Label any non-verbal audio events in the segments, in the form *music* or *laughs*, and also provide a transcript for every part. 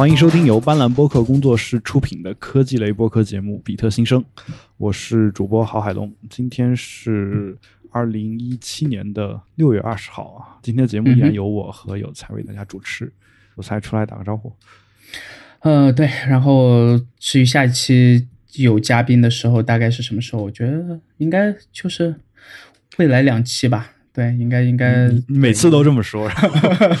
欢迎收听由斑斓播客工作室出品的科技类播客节目《比特新生》，我是主播郝海龙。今天是二零一七年的六月二十号啊，今天的节目依然由我和有才为大家主持。有才出来打个招呼。呃，对，然后至于下一期有嘉宾的时候，大概是什么时候？我觉得应该就是未来两期吧。对，应该应该你每次都这么说，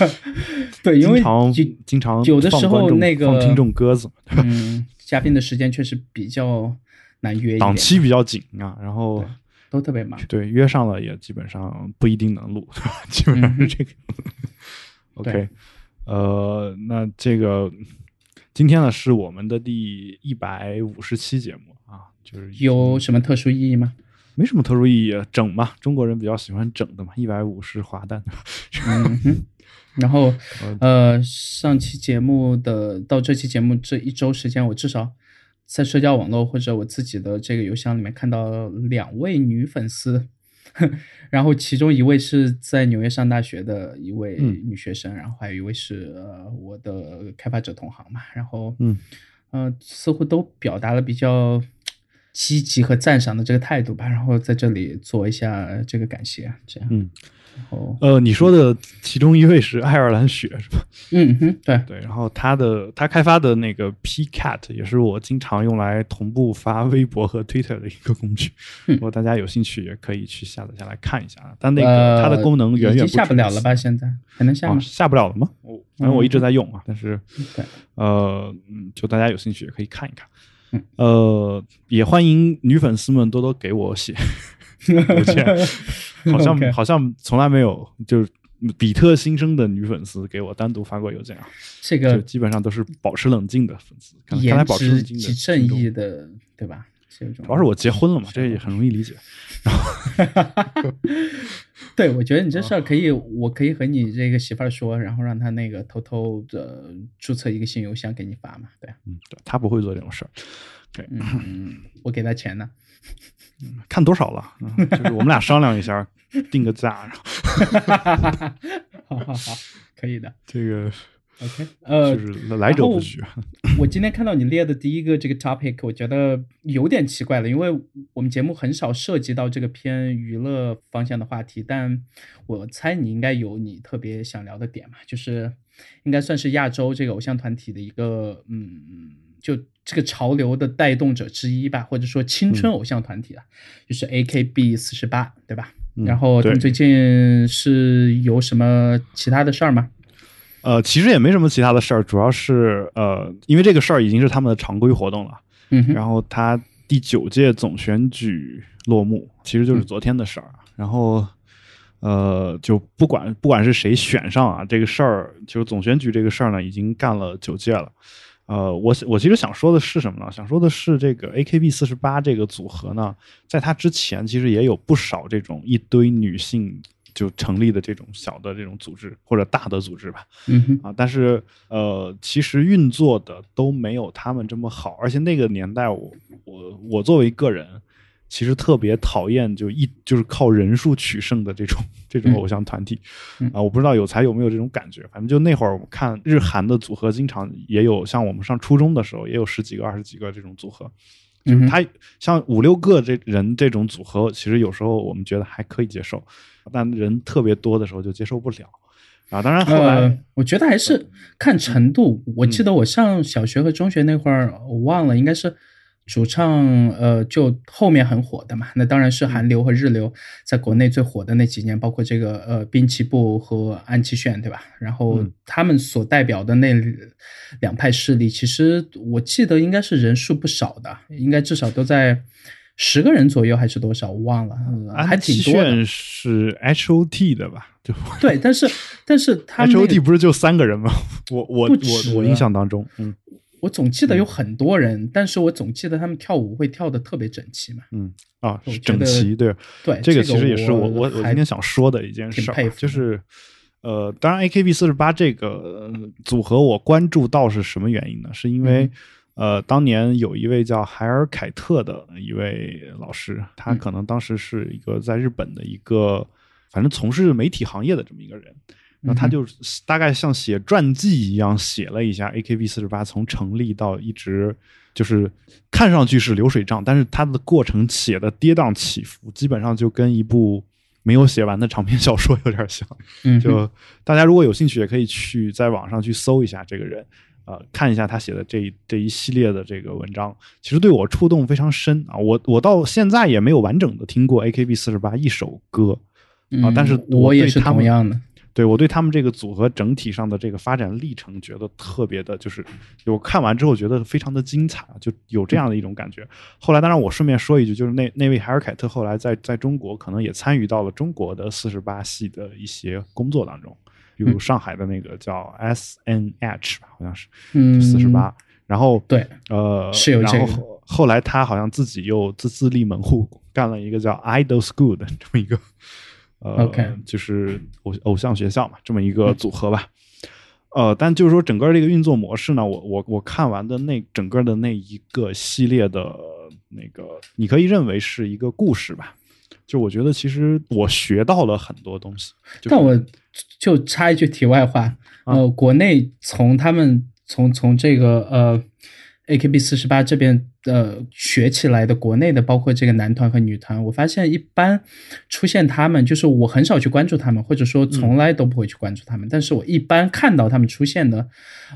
*laughs* 对，因为经常就经常有的时候那个放听众鸽子，*laughs* 嗯，嘉宾的时间确实比较难约，档期比较紧啊，然后都特别忙。对约上了也基本上不一定能录，*laughs* 基本上是这个。OK，呃，那这个今天呢是我们的第一百五十期节目啊，就是有什么特殊意义吗？没什么特殊意义，整嘛，中国人比较喜欢整的嘛，一百五十滑蛋。嗯哼。然后，呃，上期节目的到这期节目这一周时间，我至少在社交网络或者我自己的这个邮箱里面看到两位女粉丝，*laughs* 然后其中一位是在纽约上大学的一位嗯女学生，然后还有一位是呃我的开发者同行嘛，然后嗯呃似乎都表达了比较积极和赞赏的这个态度吧，然后在这里做一下这个感谢，这样，嗯，然后呃，你说的其中一位是爱尔兰雪是吧？嗯哼，对，对，然后他的他开发的那个 Pcat 也是我经常用来同步发微博和 Twitter 的一个工具，嗯如果大家有兴趣也可以去下载下来看一下啊。但那个、呃它的功能远远下不了了吧？现在还能下啊，吗？下不了了吗？我反正我一直在用啊，但是对，呃，嗯，就大家有兴趣也可以看一看。嗯 *laughs* 呃，也欢迎女粉丝们多多给我写 *laughs* 邮件，好像好像从来没有就是比特新生的女粉丝给我单独发过邮件啊，这个基本上都是保持冷静的粉丝。看看来保持冷静的正义的，对吧？主要是我结婚了嘛，这也很容易理解。*laughs* 对，我觉得你这哦。事儿可以，我可以和你这个媳妇儿说，然后让她那个偷偷的注册一个新邮箱给你发嘛，对，嗯，对他不会做这种事儿，嗯，我给她钱呢，看多少了，嗯就是我们俩商量一下，定个价，然后。*laughs* 好好好，可以的。这个，OK，*laughs* 呃，就是来者不拒。*laughs* 我今天看到你列的第一个这个 topic，我觉得有点奇怪了，因为我们节目很少涉及到这个偏娱乐方向的话题，但我猜你应该有你特别想聊的点嘛，就是应该算是亚洲这个偶像团体的一个嗯，就这个潮流的带动者之一吧，或者说青春偶像团体啊，就是 AKB 四十八，对吧？嗯然后他们最近是有什么其他的事儿吗？呃，其实也没什么其他的事儿，主要是呃，因为这个事儿已经是他们的常规活动了，嗯，然后他第九届总选举落幕，其实嗯就是昨天的事儿。然后呃，就不管不管是谁选上啊，这个事儿就是总选举这个事儿呢，已经干了九届了。呃，我我其实想说的是什么呢？想说的是这个 AKB 四十八这个组合呢，在它之前其实也有不少这种一堆女性就成立的这种小的这种组织或者大的组织吧。嗯，啊，但是呃，其实运作的都没有他们这么好，而且那个年代我，我我作为个人，其实特别讨厌就一就是靠人数取胜的这种这种嗯。偶像团体嗯。啊，我不知道有才有没有这种感觉，反正就那会儿我看日韩的组合，经常也有像我们上初中的时候也有十几个、二十几个这种组合，就是他像五六个这人这种组合，其实有时候我们觉得还可以接受，但人特别多的时候就接受不了。啊，当然后来、呃，我觉得还是看程度。我记得我上小学和中学那会儿，我忘了，应该是主唱呃，就后面很火的嘛。那当然是韩流和日流在国内最火的那几年，包括这个呃滨崎步和安七炫，对吧？然后嗯他们所代表的那两派势力，其实我记得应该是人数不少的，应该至少都在。十个人左右还是多少？我忘了，嗯还挺多的。七炫是 H O T 的吧？就对，但是 *laughs* 但是他们 H O T 不是就三个人吗？我我我我印象当中，嗯我总记得有很多人，但是我总记得他们跳舞会跳的特别整齐嘛。嗯啊我，觉得整齐对，对，这个个其实也是我我我今天想说的一件事就是呃，当然 A K B 四十八这个呃组合我关注到是什么原因呢？是因为、嗯呃，当年有一位叫海尔凯特的一位老师，他嗯可能当时是一个在日本的一个，反正从事媒体行业的这么一个人。那他就大概像写传记一样写了一下 AKB 四十八从成立到一直就是看上去是流水账，但是他的过程写的跌宕起伏，基本上就跟一部没有写完的长篇小说有点像。嗯，就大家如果有兴趣，也可以去在网上去搜一下这个人，呃，看一下他写的这一这一系列的这个文章，其实对我触动非常深啊。我我到现在也没有完整的听过 AKB 四十八一首歌啊，但是我也是他们同样的。对我对他们这个组合整体上的这个发展历程，觉得特别的，就是我看完之后觉得非常的精彩啊，就有这样的一种感觉。后来，当然我顺便说一句，就是那那位海尔凯特后来在在中国可能也参与到了中国的四十八系的一些工作当中，比如上海的那个叫 S N H 吧，好像是，嗯，四十八。然后对，呃，是有这个。然后后来他好像自己又自自立门户，干了一个叫 Idol School 的这么一个。呃就是偶偶像学校嘛，这么一个组合吧。呃，但就是说整个这个运作模式呢，我我我看完的那整个的那一个系列的那个，你可以认为是一个故事吧。就我觉得其实我学到了很多东西。但我就插一句题外话，呃，国内从他们从从这个呃。A K B 四十八这边呃学起来的国内的，包括这个男团和女团，我发现一般出现他们，就是我很少去关注他们，或者说从来都不会去关注他们。但是我一般看到他们出现的，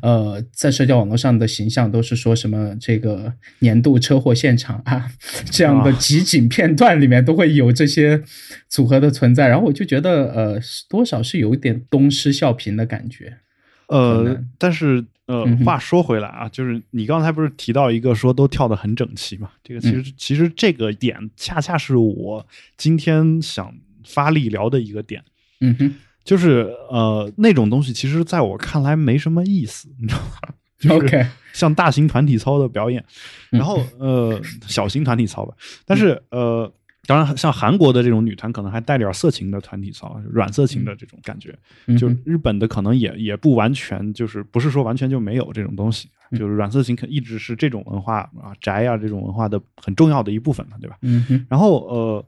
呃，在社交网络上的形象都是说什么这个年度车祸现场啊这样的集锦片段里面都会有这些组合的存在，然后我就觉得呃多少是有一点东施效颦的感觉。呃，但是。呃，话说回来啊，就是你刚才不是提到一个说都跳得很整齐嘛？这个其实其实这个点恰恰是我今天想发力聊的一个点。嗯哼，就是呃那种东西，其实在我看来没什么意思，你知道吗？*laughs* OK，像大型团体操的表演，然后呃小型团体操吧，但是呃。当然，像韩国的这种女团，可能还带点色情的团体操，软色情的这种感觉。就日本的可能也也不完全，就是不是说完全就没有这种东西。就是软色情可一直是这种文化啊宅啊这种文化的很重要的一部分嘛，对吧？嗯。然后呃，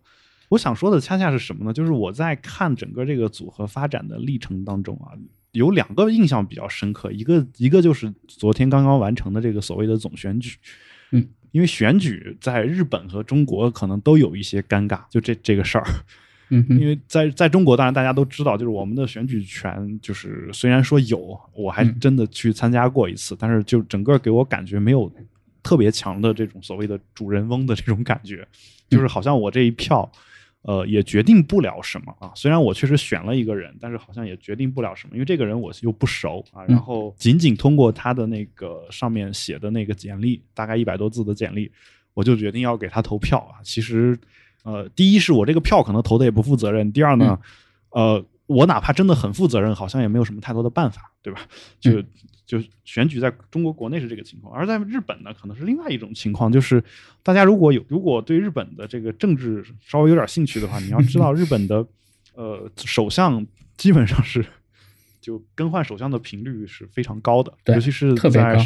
我想说的恰恰是什么呢？就是我在看整个这个组合发展的历程当中啊，有两个印象比较深刻，一个一个就是昨天刚刚完成的这个所谓的总选举。嗯。因为选举在日本和中国可能都有一些尴尬，就这这个事儿。嗯，因为在在中国，当然大家都知道，就是我们的选举权，就是虽然说有，我还真的去参加过一次，但是就整个给我感觉没有特别强的这种所谓的主人翁的这种感觉，就是好像我这一票。呃，也决定不了什么啊。虽然我确实选了一个人，但是好像也决定不了什么，因为这个人我又不熟啊。然后仅仅通过他的那个上面写的那个简历，大概一百多字的简历，我就决定要给他投票啊。其实，呃，第一是我这个票可能投的也不负责任，第二呢，呃，我哪怕真的很负责任，好像也没有什么太多的办法，对吧？就。就选举在中国国内是这个情况，而在日本呢，可能是另外一种情况。就是大家如果有如果对日本的这个政治稍微有点兴趣的话，你要知道日本的呃首相基本上是就更换首相的频率是非常高的，尤其是特别高，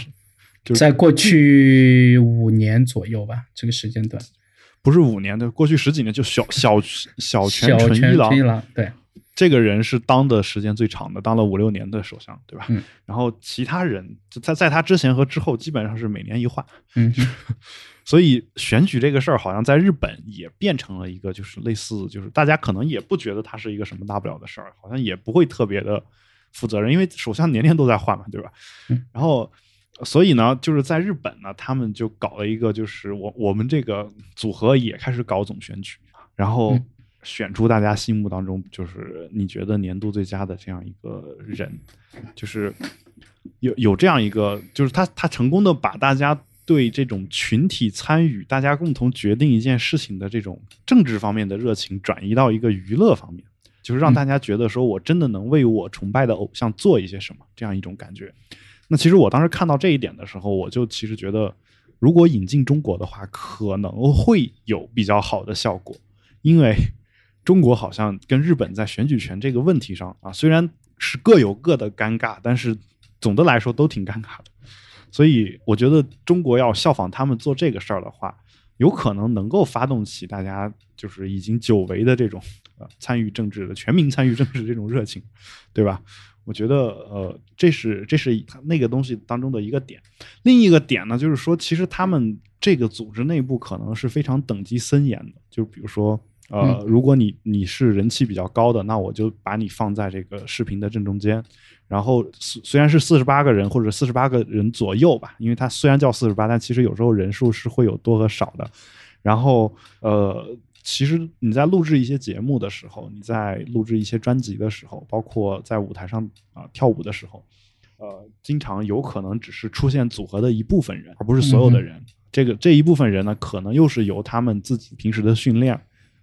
就在过去五年左右吧，这个时间段不是五年的，过去十几年就小小小泉纯一郎对。这个人是当的时间最长的，当了五六年的首相，对吧？嗯。然后其他人在在他之前和之后，基本上是每年一换。嗯。*laughs* 所以选举这个事儿，好像在日本也变成了一个，就是类似，就是大家可能也不觉得它是一个什么大不了的事儿，好像也不会特别的负责任，因为首相年年都在换嘛，对吧？嗯。然后，所以呢，就是在日本呢，他们就搞了一个，就是我我们这个组合也开始搞总选举，然后。选出大家心目当中就是你觉得年度最佳的这样一个人，就是有有这样一个，就是他他成功的把大家对这种群体参与、大家共同决定一件事情的这种政治方面的热情转移到一个娱乐方面，就是让大家觉得说我真的能为我崇拜的偶像做一些什么这样一种感觉。那其实我当时看到这一点的时候，我就其实觉得，如果引进中国的话，可能会有比较好的效果，因为。中国好像跟日本在选举权这个问题上啊，虽然是各有各的尴尬，但是总的来说都挺尴尬的。所以我觉得中国要效仿他们做这个事儿的话，有可能能够发动起大家就是已经久违的这种呃参与政治的全民参与政治这种热情，对吧？我觉得呃，这是这是那个东西当中的一个点。另一个点呢，就是说，其实他们这个组织内部可能是非常等级森严的，就比如说。呃，如果你你是人气比较高的，那我就把你放在这个视频的正中间。然后虽虽然是四十八个人或者四十八个人左右吧，因为它虽然叫四十八，但其实有时候人数是会有多和少的。然后呃，其实你在录制一些节目的时候，你在录制一些专辑的时候，包括在舞台上啊跳舞的时候，呃，经常有可能只是出现组合的一部分人，而不是所有的人。这个这一部分人呢，可能又是由他们自己平时的训练。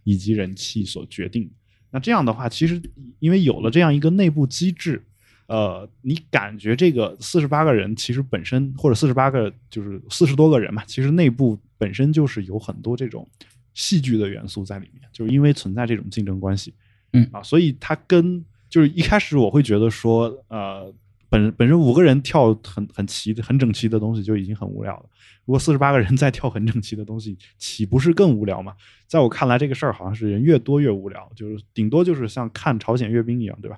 以及人气所决定。那这样的话，其实因为有了这样一个内部机制，呃，你感觉这个四十八个人其实本身，或者四十八个就是四十多个人嘛，其实内部本身就是有很多这种戏剧的元素在里面，就是因为存在这种竞争关系，嗯啊，所以它跟就是一开始我会觉得说，呃，本本身五个人跳很很齐的、很整齐的东西就已经很无聊了。如果四十八个人 *laughs* 再跳很整齐的东西，岂不是更无聊吗？在我看来，这个事儿好像是人越多越无聊，就是顶多就是像看朝鲜阅兵一样，对吧？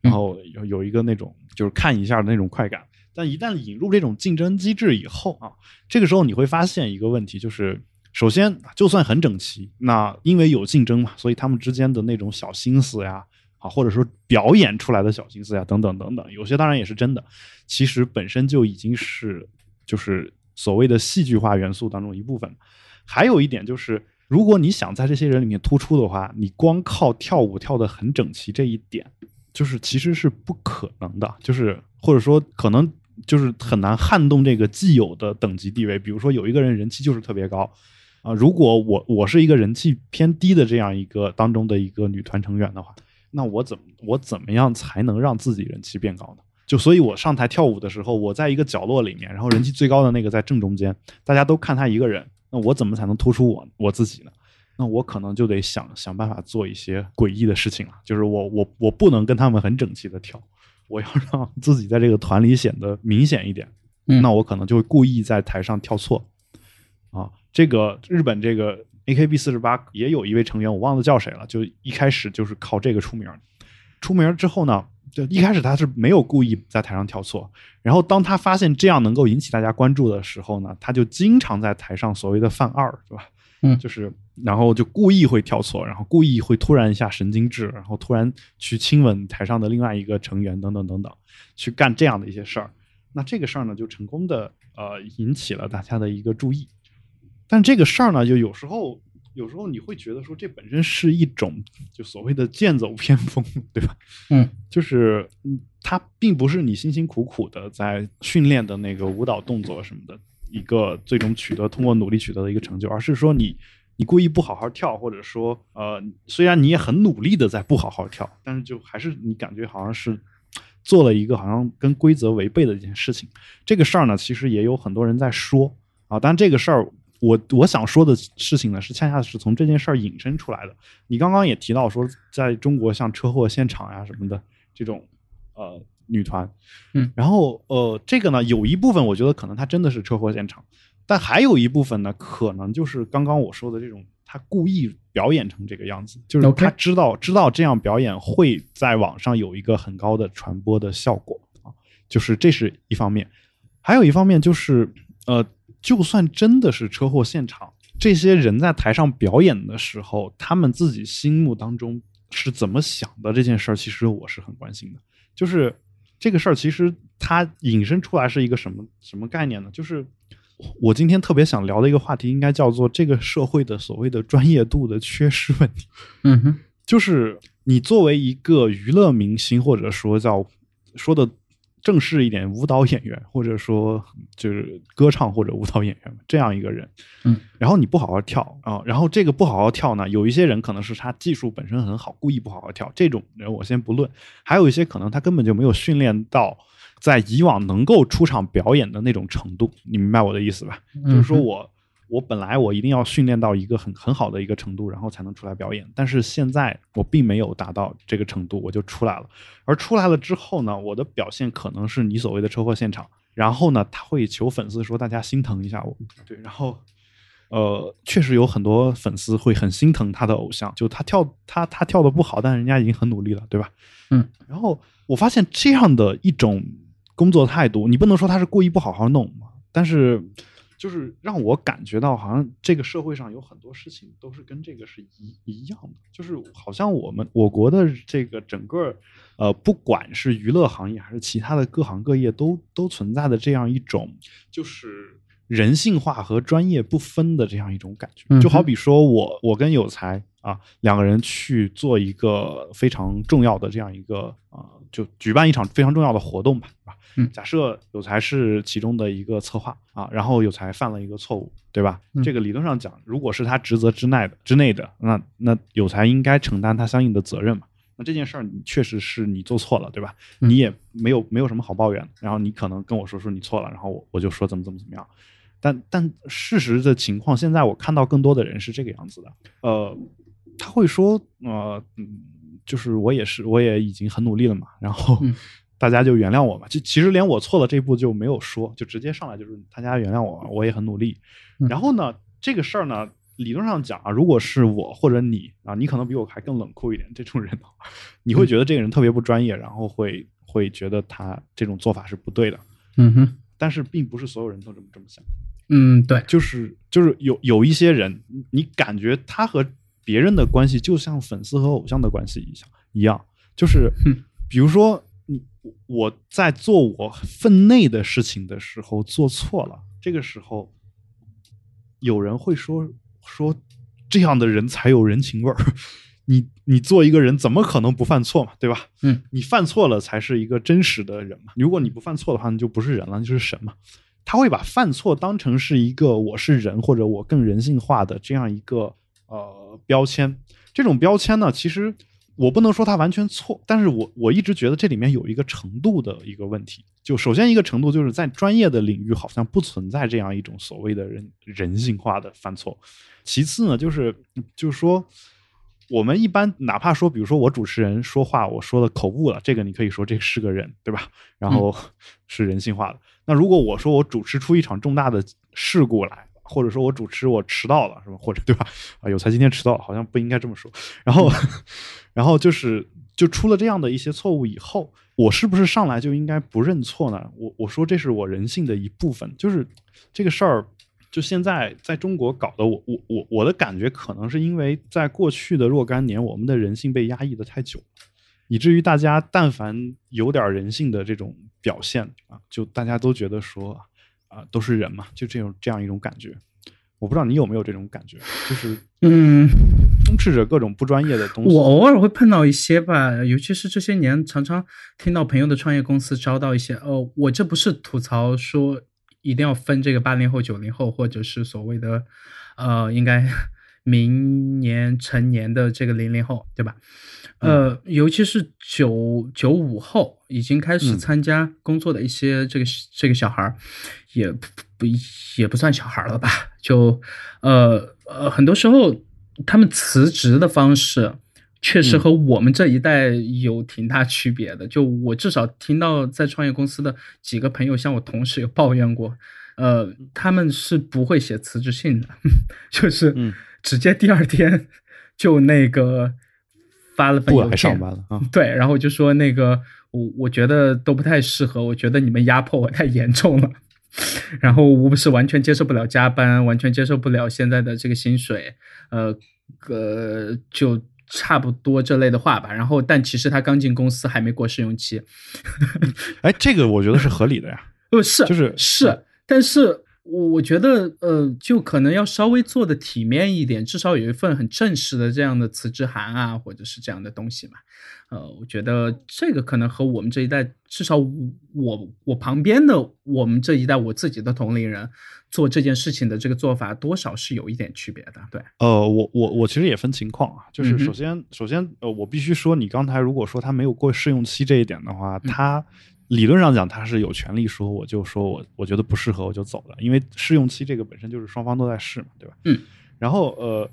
然后有有一个那种就是看一下的那种快感。但一旦引入这种竞争机制以后啊，这个时候你会发现一个问题，就是首先就算很整齐，那因为有竞争嘛，所以他们之间的那种小心思呀，啊，或者说表演出来的小心思呀，等等等等，有些当然也是真的，其实本身就已经是就是。所谓的戏剧化元素当中一部分，还有一点就是，如果你想在这些人里面突出的话，你光靠跳舞跳得很整齐这一点，就是其实是不可能的，就是或者说可能就是很难撼动这个既有的等级地位。比如说有一个人人气就是特别高啊，如果我我是一个人气偏低的这样一个当中的一个女团成员的话，那我怎么我怎么样才能让自己人气变高呢？就所以，我上台跳舞的时候，我在一个角落里面，然后人气最高的那个在正中间，大家都看他一个人。那我怎么才能突出我我自己呢？那我可能就得想想办法做一些诡异的事情了。就是我我我不能跟他们很整齐的跳，我要让 *laughs* 自己在这个团里显得明显一点。那我可能就会故意在台上跳错。啊，这个日本这个 AKB 四十八也有一位成员，我忘了叫谁了，就一开始就是靠这个出名。出名之后呢？就一开始他是没有故意在台上跳错，然后当他发现这样能够引起大家关注的时候呢，他就经常在台上所谓的犯二，对吧？嗯，就是然后就故意会跳错，然后故意会突然一下神经质，然后突然去亲吻台上的另外一个成员，等等等等，去干这样的一些事儿。那这个事儿呢，就成功的呃引起了大家的一个注意。但这个事儿呢，就有时候。有时候你会觉得说，这本身是一种就所谓的剑走偏锋，对吧？嗯，就是它并不是你辛辛苦苦的在训练的那个舞蹈动作什么的一个最终取得通过努力取得的一个成就，而是说你你故意不好好跳，或者说呃，虽然你也很努力的在不好好跳，但是就还是你感觉好像是做了一个好像跟规则违背的一件事情。这个事儿呢，其实也有很多人在说啊，但这个事儿。我我想说的事情呢，是恰恰是从这件事儿引申出来的。你刚刚也提到说，在中国像车祸现场呀什么的这种呃女团，嗯，然后呃这个呢有一部分我觉得可能它真的是车祸现场，但还有一部分呢可能就是刚刚我说的这种他故意表演成这个样子，就是他知道知道这样表演会在网上有一个很高的传播的效果啊，就是这是一方面，还有一方面就是呃。就算真的是车祸现场，这些人在台上表演的时候，他们自己心目当中是怎么想的？这件事儿，其实我是很关心的。就是这个事儿，其实它引申出来是一个什么什么概念呢？就是我今天特别想聊的一个话题，应该叫做这个社会的所谓的专业度的缺失问题。嗯哼，就是你作为一个娱乐明星，或者说叫说的。正式一点舞蹈演员，或者说就是歌唱或者舞蹈演员这样一个人，嗯，然后你不好好跳啊，然后这个不好好跳呢，有一些人可能是他技术本身很好，故意不好好跳，这种人我先不论，还有一些可能他根本就没有训练到在以往能够出场表演的那种程度，你明白我的意思吧？就是说我。我本来我一定要训练到一个很很好的一个程度，然后才能出来表演。但是现在我并没有达到这个程度，我就出来了。而出来了之后呢，我的表现可能是你所谓的车祸现场。然后呢，他会求粉丝说大家心疼一下我，对。然后，呃，确实有很多粉丝会很心疼他的偶像，就他跳他他跳的不好，但人家已经很努力了，对吧？嗯。然后我发现这样的一种工作态度，你不能说他是故意不好好弄嘛，但是就是让我感觉到，好像这个社会上有很多事情都是跟这个是一一样的，就是好像我们我国的这个整个呃，不管是娱乐行业还是其他的各行各业，都都存在的这样一种就是。人性化和专业不分的这样一种感觉，就好比说我我跟有才啊两个人去做一个非常重要的这样一个啊，就举办一场非常重要的活动吧？嗯，假设有才是其中的一个策划啊，然后有才犯了一个错误，对吧？这个理论上讲，如果是他职责之内的之内的，那那有才应该承担他相应的责任嘛？那这件事儿你确实是你做错了，对吧？你也没有没有什么好抱怨，然后你可能跟我说说你错了，然后我我就说怎么怎么怎么样。但但事实的情况，现在我看到更多的人是这个样子的，呃，他会说，呃，嗯，就是我也是，我也已经很努力了嘛，然后大家就原谅我吧，就其实连我错了这一步就没有说，就直接上来就是大家原谅我，我也很努力。然后呢，这个事儿呢，理论上讲啊，如果是我或者你啊，你可能比我还更冷酷一点，这种人，*laughs* 你会觉得这个人特别不专业，然后会会觉得他这种做法是不对的。嗯哼，但是并不是所有人都这么这么想。嗯，对，就是就是有有一些人，你感觉他和别人的关系就像粉丝和偶像的关系一样一样，就是比如说你我在做我分内的事情的时候做错了，这个时候有人会说说这样的人才有人情味儿。你你做一个人怎么可能不犯错嘛，对吧？嗯，你犯错了才是一个真实的人嘛。如果你不犯错的话，你就不是人了，就是神嘛。他会把犯错当成是一个我是人或者我更人性化的这样一个呃标签。这种标签呢，其实我不能说它完全错，但是我我一直觉得这里面有一个程度的一个问题。就首先一个程度就是在专业的领域好像不存在这样一种所谓的人人性化的犯错。其次呢，就是就是说。我们一般哪怕说，比如说我主持人说话，我说的口误了，这个你可以说这是个人，对吧？然后 *laughs* 是人性化的。那如果我说我主持出一场重大的事故来，或者说我主持我迟到了，是吧？或者对吧？啊，有才今天迟到，好像不应该这么说。然后，*laughs* 然后就是就出了这样的一些错误以后，我是不是上来就应该不认错呢？我我说这是我人性的一部分，就是这个事儿。就现在在中国搞的，我我我我的感觉可能是因为在过去的若干年，我们的人性被压抑的太久，以至于大家但凡有点人性的这种表现啊，就大家都觉得说啊都是人嘛，就这种这样一种感觉。我不知道你有没有这种感觉，就是嗯，充斥着各种不专业的东西。我偶尔会碰到一些吧，尤其是这些年，常常听到朋友的创业公司招到一些，哦，我这不是吐槽说。一定要分这个八零后、九零后，或者是所谓的，呃，应该 *laughs* 明年成年的这个零零后，对吧？呃，尤其是九九五后，已经开始参加工作的一些这个这个小孩儿，也不也不算小孩了吧？就呃呃，很多时候他们辞职的方式。确实和我们这一代有挺大区别的。就我至少听到在创业公司的几个朋友，向我同事有抱怨过，呃，他们是不会写辞职信的，*laughs* 就是直接第二天就那个发了份邮件。上班了啊。*laughs* 对，然后就说那个我我觉得都不太适合，我觉得你们压迫我太严重了，*laughs* 然后我不是完全接受不了加班，完全接受不了现在的这个薪水，呃呃就。差不多这类的话吧，然后但其实他刚进公司还没过试用期，*laughs* 哎，这个我觉得是合理的呀，不是就是是，但是我觉得呃，就可能要稍微做的体面一点，至少有一份很正式的这样的辞职函啊，或者是这样的东西嘛。呃，我觉得这个可能和我们这一代，至少我我旁边的我们这一代，我自己的同龄人做这件事情的这个做法，多少是有一点区别的。对，呃，我我我其实也分情况啊，就是首先首先呃，我必须说，你刚才如果说他没有过试用期这一点的话，他理论上讲他是有权利说，我就说我我觉得不适合我就走了，因为试用期这个本身就是双方都在试嘛，对吧？嗯，然后呃，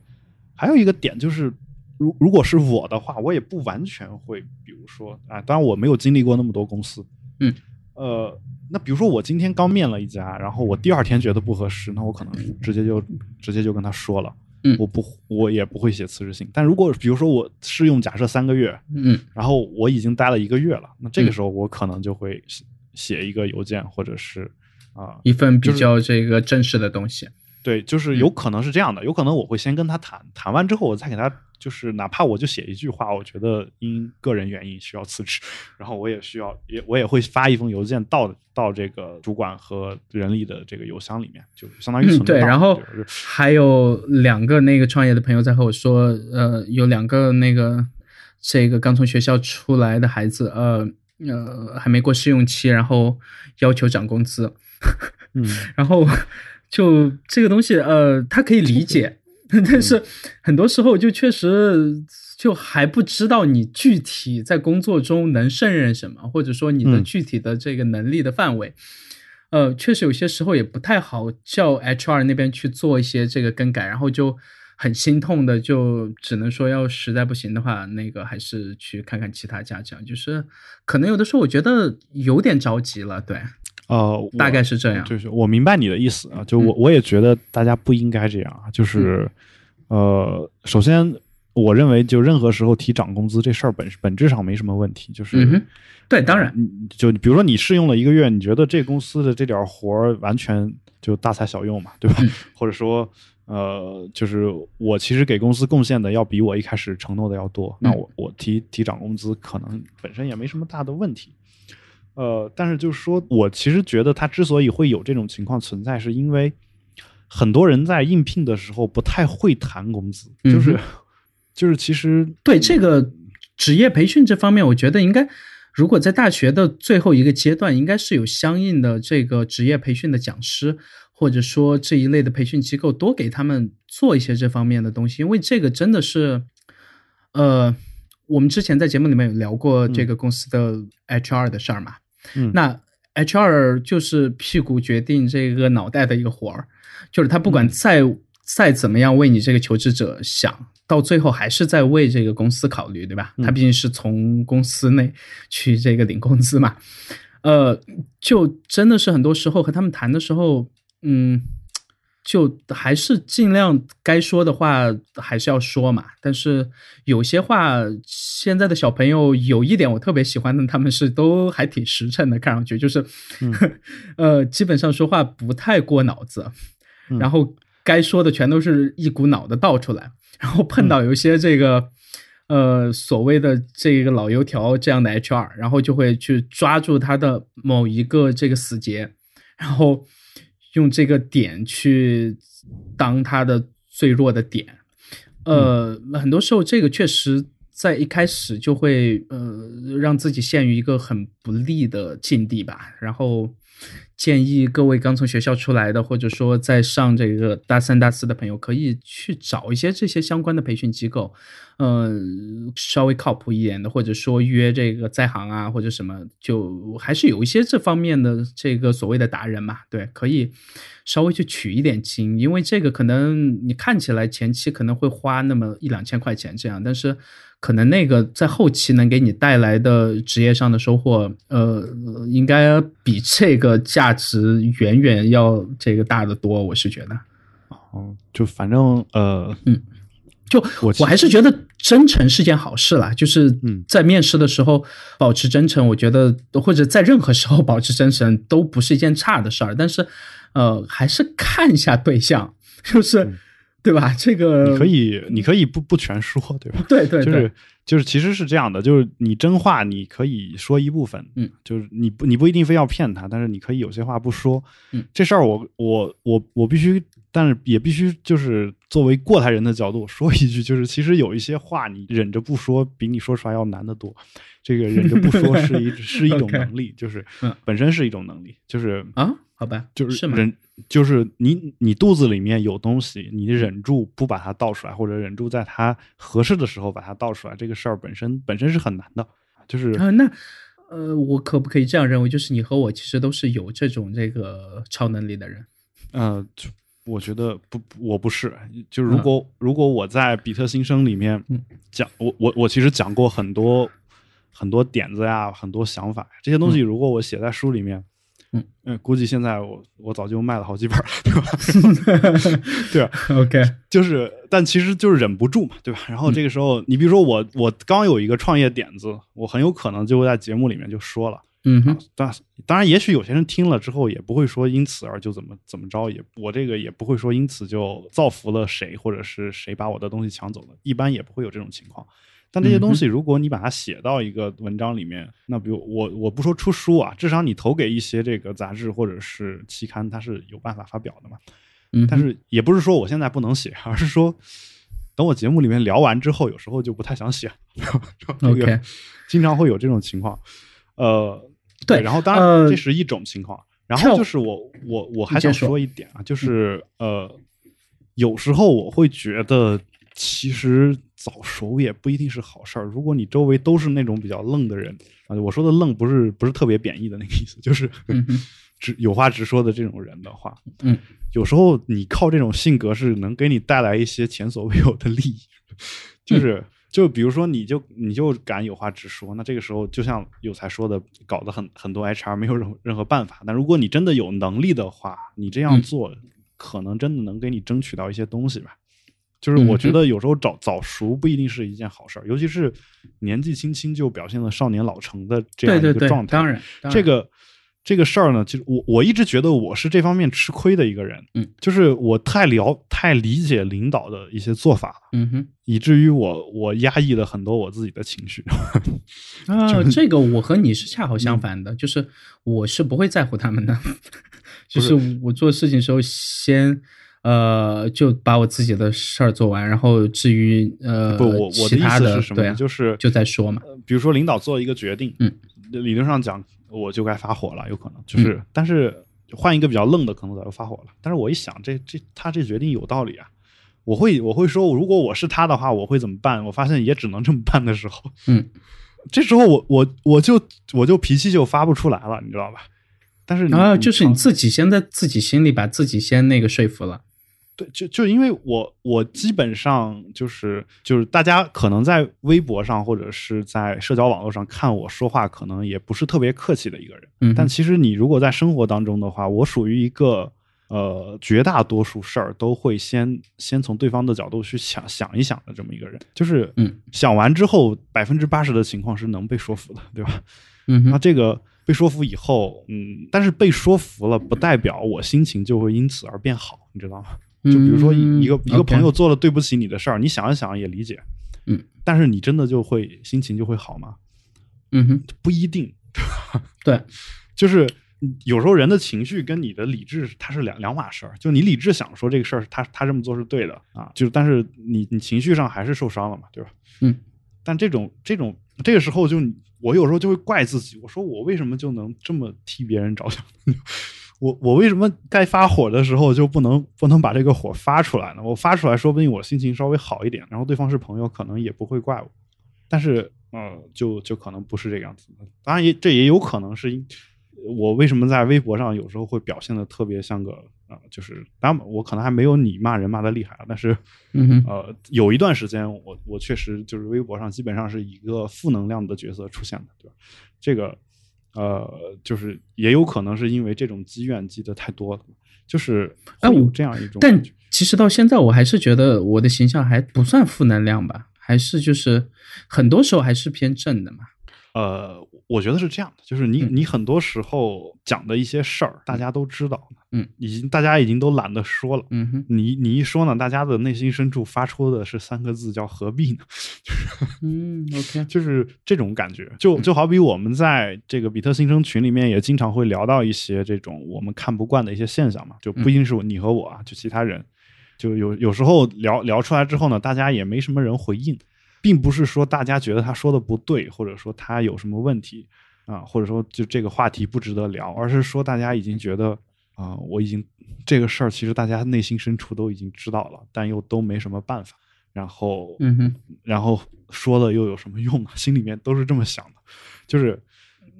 还有一个点就是。如如果是我的话，我也不完全会，比如说啊，当然我没有经历过那么多公司，嗯，呃，那比如说我今天刚面了一家，然后我第二天觉得不合适，那我可能直接就直接就跟他说了，嗯我不我也不会写辞职信。但如果比如说我试用假设三个月，嗯然后我已经待了一个月了，那这个嗯时候我可能就会写写一个邮件，或者是啊、一份比较这个正式的东西。对，就是有可能是这样的，有可能我会先跟他谈，谈完之后我再给他，就是哪怕我就写一句话，我觉得因个人原因需要辞职，然后我也需要也我也会发一封邮件到到这个主管和人力的这个邮箱里面，就相当于嗯，对，然后还有两个那个创业的朋友在和我说，呃，有两个那个这个刚从学校出来的孩子，呃呃，还没过试用期，然后要求涨工资，嗯。*laughs* 然后就这个东西，呃，他可以理解，*laughs* 但是很多时候就确实就还不知道你具体在工作中能胜任什么，或者说你的嗯具体的这个能力的范围。呃，确实有些时候也不太好叫 HR 那边去做一些这个更改，然后就很心痛的，就只能说要实在不行的话，那个还是去看看其他家长。就是可能有的时候我觉得有点着急了，对，呃，大概是这样。就是我明白你的意思啊，就我嗯我也觉得大家不应该这样啊，就是呃，首先我认为就任何时候提涨工资这事儿本本质上没什么问题，就是嗯，对，当然，嗯，就比如说你试用了一个月，你觉得这公司的这点活儿完全就大材小用嘛，对吧？嗯或者说，呃，就是我其实给公司贡献的要比我一开始承诺的要多，那嗯我我提提涨工资可能本身也没什么大的问题。呃，但是就是说我其实觉得他之所以会有这种情况存在，是因为很多人在应聘的时候不太会谈工资，就是、嗯就是其实对这个职业培训这方面，我觉得应该，如果在大学的最后一个阶段，应该是有相应的这个职业培训的讲师，或者说这一类的培训机构，多给他们做一些这方面的东西，因为这个真的是，呃，我们之前在节目里面有聊过这个公司的 HR 的事儿嘛，嗯那 HR 就是屁股决定这个脑袋的一个活儿，就是他不管再、再怎么样为你这个求职者想，到最后还是在为这个公司考虑，对吧？嗯他毕竟是从公司内去这个领工资嘛，呃，就真的是很多时候和他们谈的时候，嗯。就还是尽量该说的话还是要说嘛，但是有些话，现在的小朋友有一点我特别喜欢的，他们是都还挺实诚的，看上去就是，*laughs* 呃，基本上说话不太过脑子，嗯然后该说的全都是一股脑的倒出来，然后碰到有一些这个。呃，所谓的这个老油条这样的 HR，然后就会去抓住他的某一个这个死结，然后用这个点去当他的最弱的点。呃，很多时候这个确实在一开始就会呃让自己陷于一个很不利的境地吧。然后建议各位刚从学校出来的，或者说在上这个大三、大四的朋友，可以去找一些这些相关的培训机构，呃，稍微靠谱一点的，或者说约这个在行啊，或者什么，就还是有一些这方面的这个所谓的达人嘛，对，可以稍微去取一点经，因为这个可能你看起来前期可能会花那么一两千块钱这样，但是可能那个在后期能给你带来的职业上的收获，呃，应该比这个价值远远要这个大得多，我是觉得。哦，就反正呃，嗯就我我还是觉得真诚是件好事啦，就是嗯在面试的时候保持真诚，我觉得或者在任何时候保持真诚都不是一件差的事儿。但是，呃，还是看一下对象，就是、对吧？这个嗯你可以你可以不不全说，对吧？*laughs* 对对对，就是就是其实是这样的，就是你真话你可以说一部分，嗯，就是你不你不一定非要骗他，但是你可以有些话不说，嗯，这事儿我我我我必须，但是也必须就是作为过来人的角度说一句，就是其实有一些话你忍着不说，比你说出来要难得多。这个忍着不说是一 *laughs* 是一种能力，就是嗯本身是一种能力，就是啊，好吧，就是？忍，就是你你肚子里面有东西，你忍住不把它倒出来，或者忍住在它合适的时候把它倒出来，这个事儿本身本身是很难的。就是啊、那呃，我可不可以这样认为？就是你和我其实都是有这种这个超能力的人。呃，就我觉得不，不我不是。就如果、如果我在比特新生里面嗯讲，我我我其实讲过很多很多点子呀，很多想法，这些东西如果我写在书里面，嗯估计现在我我早就卖了好几本了，*laughs* 对吧？*laughs* 对吧？OK，就是，但其实就是忍不住嘛，对吧？*laughs* 然后这个时候，你比如说我，我刚有一个创业点子，我很有可能就会在节目里面就说了。嗯哼，当当然，也许有些人听了之后也不会说因此而就怎么怎么着，也我这个也不会说因此就造福了谁，或者是谁把我的东西抢走了，一般也不会有这种情况。但这些东西，如果你把它写到一个文章里面，那比如我我不说出书啊，至少你投给一些这个杂志或者是期刊，它是有办法发表的嘛。嗯，但是也不是说我现在不能写，而是说等我节目里面聊完之后，有时候就不太想写。*laughs* 这个 OK 经常会有这种情况。呃，对然后当然呃这是一种情况，然后就是我我我还想说一点啊，就是呃，有时候我会觉得。其实早熟也不一定是好事儿。如果你周围都是那种比较愣的人啊，我说的愣不是不是特别贬义的那个意思，就是直 *laughs* 有话直说的这种人的话，嗯，有时候你靠这种性格是能给你带来一些前所未有的利益，就是就比如说你就你就敢有话直说，那这个时候就像有才说的，搞得很很多 HR 没有任何任何办法。但如果你真的有能力的话，你这样嗯做可能真的能给你争取到一些东西吧。就是我觉得有时候早早熟不一定是一件好事儿，尤其是年纪轻轻就表现了少年老成的这样一个状，态。当然，当然这个这个事儿呢，其实我我一直觉得我是这方面吃亏的一个人，嗯，就是我太了太理解领导的一些做法了，嗯哼。以至于我我压抑了很多我自己的情绪。*laughs* 啊，这个我和你是恰好相反的，就是我是不会在乎他们的，*laughs* 就是我做事情时候先呃就把我自己的事儿做完，然后至于呃不，我我的意思是什么？就是就在说嘛。呃比如说领导做一个决定，嗯，理论上讲我就该发火了，有可能就是，嗯但是换一个比较愣的，可能早就发火了。但是我一想，这这他这决定有道理啊。我会我会说，如果我是他的话，我会怎么办？我发现也只能这么办的时候，嗯，*laughs* 这时候我我我就我就脾气就发不出来了，你知道吧？但是你啊，就是你自己先在自己心里把自己先那个说服了。对，就就因为我我基本上就是就是大家可能在微博上或者是在社交网络上看我说话，可能也不是特别客气的一个人。嗯，但其实你如果在生活当中的话，我属于一个呃绝大多数事儿都会先先从对方的角度去想想一想的这么一个人，就是嗯想完之后百分之八十的情况是能被说服的，对吧？嗯，那这个被说服以后，嗯，但是被说服了不代表我心情就会因此而变好，你知道吗？就比如说一一个一个朋友做了对不起你的事儿，你想一想也理解，嗯，但是你真的就会心情就会好吗？嗯哼，不一定，*laughs* 对，就是有时候人的情绪跟你的理智它是两两码事儿。就你理智想说这个事儿，他他这么做是对的啊，就是但是你你情绪上还是受伤了嘛，对吧？嗯，但这种这种这个时候就我有时候就会怪自己，我说我为什么就能这么替别人着想？*laughs* 我我为什么该发火的时候就不能不能把这个火发出来呢？我发出来，说不定我心情稍微好一点，然后对方是朋友，可能也不会怪我。但是呃，就就可能不是这个样子。当然也这也有可能是因我为什么在微博上有时候会表现的特别像个啊、呃就是当然我可能还没有你骂人骂的厉害啊，但是嗯，呃有一段时间我我确实就是微博上基本上是一个负能量的角色出现的，对吧？这个呃就是也有可能是因为这种积怨积的太多了，就是哎有这样一种但其实到现在，我还是觉得我的形象还不算负能量吧，还是就是很多时候还是偏正的嘛。呃，我觉得是这样的，就是你、嗯。你很多时候讲的一些事儿，大家都知道，嗯，已经大家已经都懒得说了。嗯哼，你你一说呢，大家的内心深处发出的是三个字，叫何必呢？*laughs* 嗯，OK，*laughs* 就是这种感觉。就就好比我们在这个比特新生群里面，也经常会聊到一些这种我们看不惯的一些现象嘛，就不一定是你和我啊，就其他人，就有有时候聊聊出来之后呢，大家也没什么人回应，并不是说大家觉得他说的不对，或者说他有什么问题啊，或者说就这个话题不值得聊，而是说大家已经觉得啊，我已经这个事儿其实大家内心深处都已经知道了，但又都没什么办法。然后，嗯哼，然后说了又有什么用啊？*laughs* 心里面都是这么想的，就是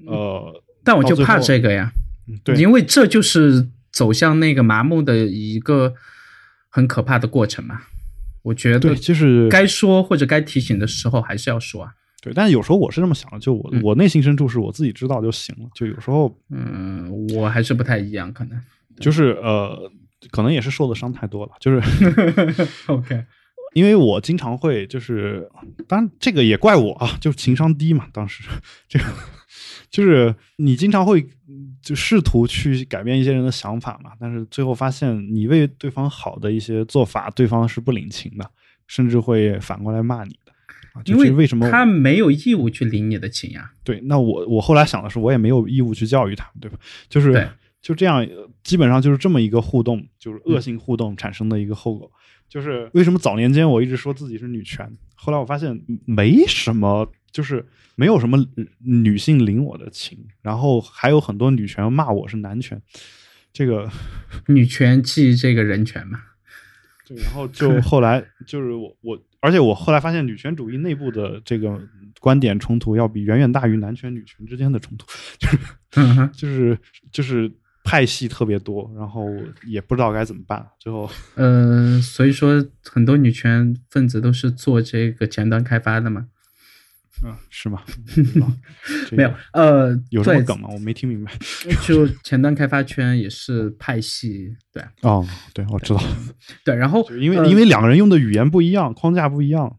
呃，但我就怕这个呀，嗯对，因为这就是走向那个麻木的一个很可怕的过程嘛。我觉得，就是该说或者该提醒的时候还是要说啊。对，但是有时候我是这么想的，就我、嗯我内心深处是我自己知道就行了。就有时候嗯，我还是不太一样，可能。就是呃，可能也是受的伤太多了，就是 *laughs* OK，*laughs* 因为我经常会就是，当然这个也怪我啊，就是情商低嘛，当时这个就是你经常会嗯就试图去改变一些人的想法嘛，但是最后发现你为对方好的一些做法，对方是不领情的，甚至会反过来骂你的。啊，就因为是为什么他没有义务去领你的情呀。对，那我我后来想的是，我也没有义务去教育他们，对吧？就是就这样，呃基本上就是这么一个互动，就是恶性互动产生的一个后果。就是为什么早年间我一直说自己是女权，后来我发现没什么，就是没有什么女性领我的情，然后还有很多女权骂我是男权，这个 *laughs* 女权即这个人权嘛。对，然后就后来就是我我，而且我后来发现女权主义内部的这个观点冲突要比远远大于男权女权之间的冲突，就是嗯哼，*laughs* 就是就是派系特别多，然后也不知道该怎么办，最后呃，所以说很多女权分子都是做这个前端开发的嘛。嗯是吗？*laughs* 没有，呃，有什么梗吗？我没听明白。*laughs* 就前端开发圈也是派系，对哦，对，我知道，对。然后 *laughs* 因为、呃因为两个人用的语言不一样，框架不一样，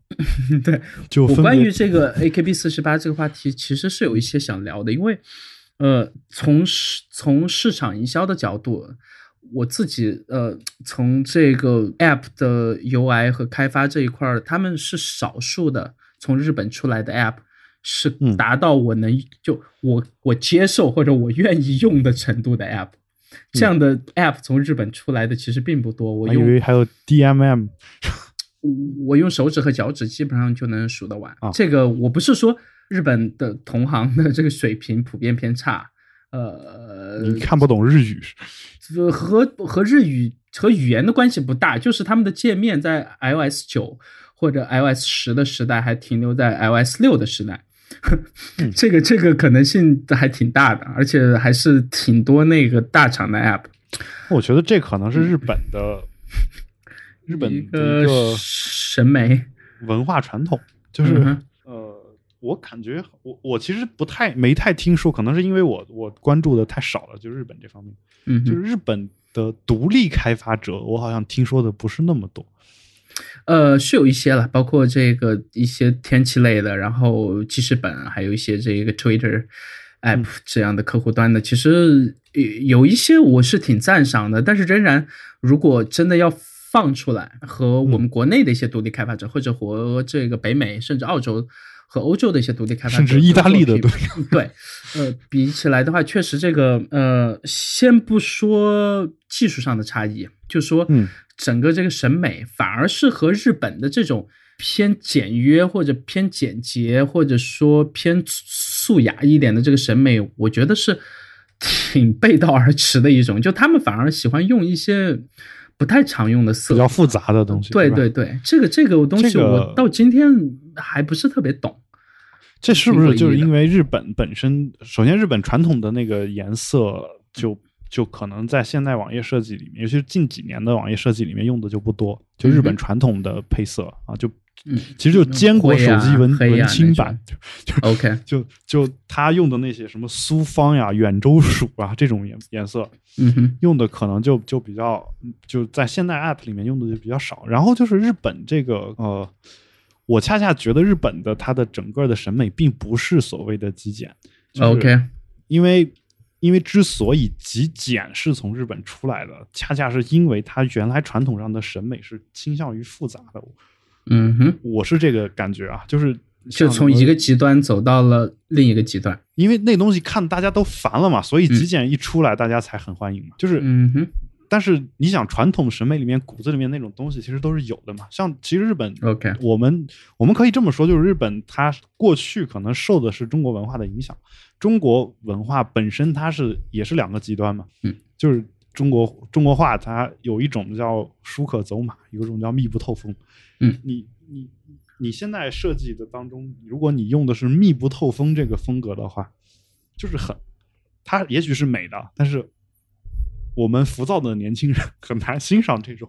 对就我关于这个 AKB 四十八这个话题，其实是有一些想聊的，因为呃，从市从市场营销的角度，我自己呃，从这个 App 的 UI 和开发这一块儿，他们是少数的从日本出来的 App。是嗯达到我能就我我接受或者我愿意用的程度的 app，这样的 app 从日本出来的其实并不多。我以为还有 DMM 我用手指和脚趾基本上就能数得完。啊这个我不是说日本的同行的这个水平普遍偏差，呃，你看不懂日语，这和和日语和语言的关系不大，就是他们的界面在 iOS 九或者 iOS 十的时代还停留在 iOS 六的时代。*laughs* 这个这个可能性还挺大的，而且还是挺多那个大厂的 app。我觉得这可能是日本的日本一个审美，文化传统，就是、嗯呃，我感觉我我其实不太没太听说，可能是因为我我关注的太少了，就日本这方面，嗯，就是日本的独立开发者，我好像听说的不是那么多。呃，是有一些了，包括这个一些天气类的，然后记事本，还有一些这个 Twitter app 这样的客户端的，其实呃有一些我是挺赞赏的，但是仍然，如果真的要放出来，和我们国内的一些独立开发者，或者和这个北美甚至澳洲和欧洲的一些独立开发者，甚至意大利的对，呃，比起来的话，确实这个呃，先不说技术上的差异，就说嗯整个这个审美，反而是和日本的这种偏简约或者偏简洁，或者说偏素雅一点的这个审美，我觉得是挺背道而驰的一种。就他们反而喜欢用一些不太常用的色比较复杂的东西，对对对，这个这个东西我到今天还不是特别懂。这是不是就是因为日本本身，首先日本传统的那个颜色就就可能在现代网页设计里面，尤其是近几年的网页设计里面用的就不多，就日本传统的配色啊，就嗯其实就坚果手机文文青版，就就 OK，*laughs* 就就他用的那些什么苏方呀、远州鼠啊这种颜颜色，用的可能就就比较就在现代 App 里面用的就比较少。然后就是日本这个呃，我恰恰觉得日本的它的整个的审美并不是所谓的极简。就是 OK，因为因为之所以极简是从日本出来的，恰恰是因为它原来传统上的审美是倾向于复杂的。嗯哼，我是这个感觉啊，就是就从一个极端走到了另一个极端。因为那东西看大家都烦了嘛，所以极简一出来，大家才很欢迎嘛。就是，嗯哼但是你想，传统审美里面骨子里面那种东西，其实都是有的嘛。像其实日本，，OK，我们我们可以这么说，就是日本它过去可能受的是中国文化的影响，中国文化本身它是也是两个极端嘛，嗯，就是中国中国画它有一种叫书可走马，有一种叫密不透风，嗯，你你你现在设计的当中，如果你用的是密不透风这个风格的话，就是很，它也许是美的，但是我们浮躁的年轻人很难欣赏这种，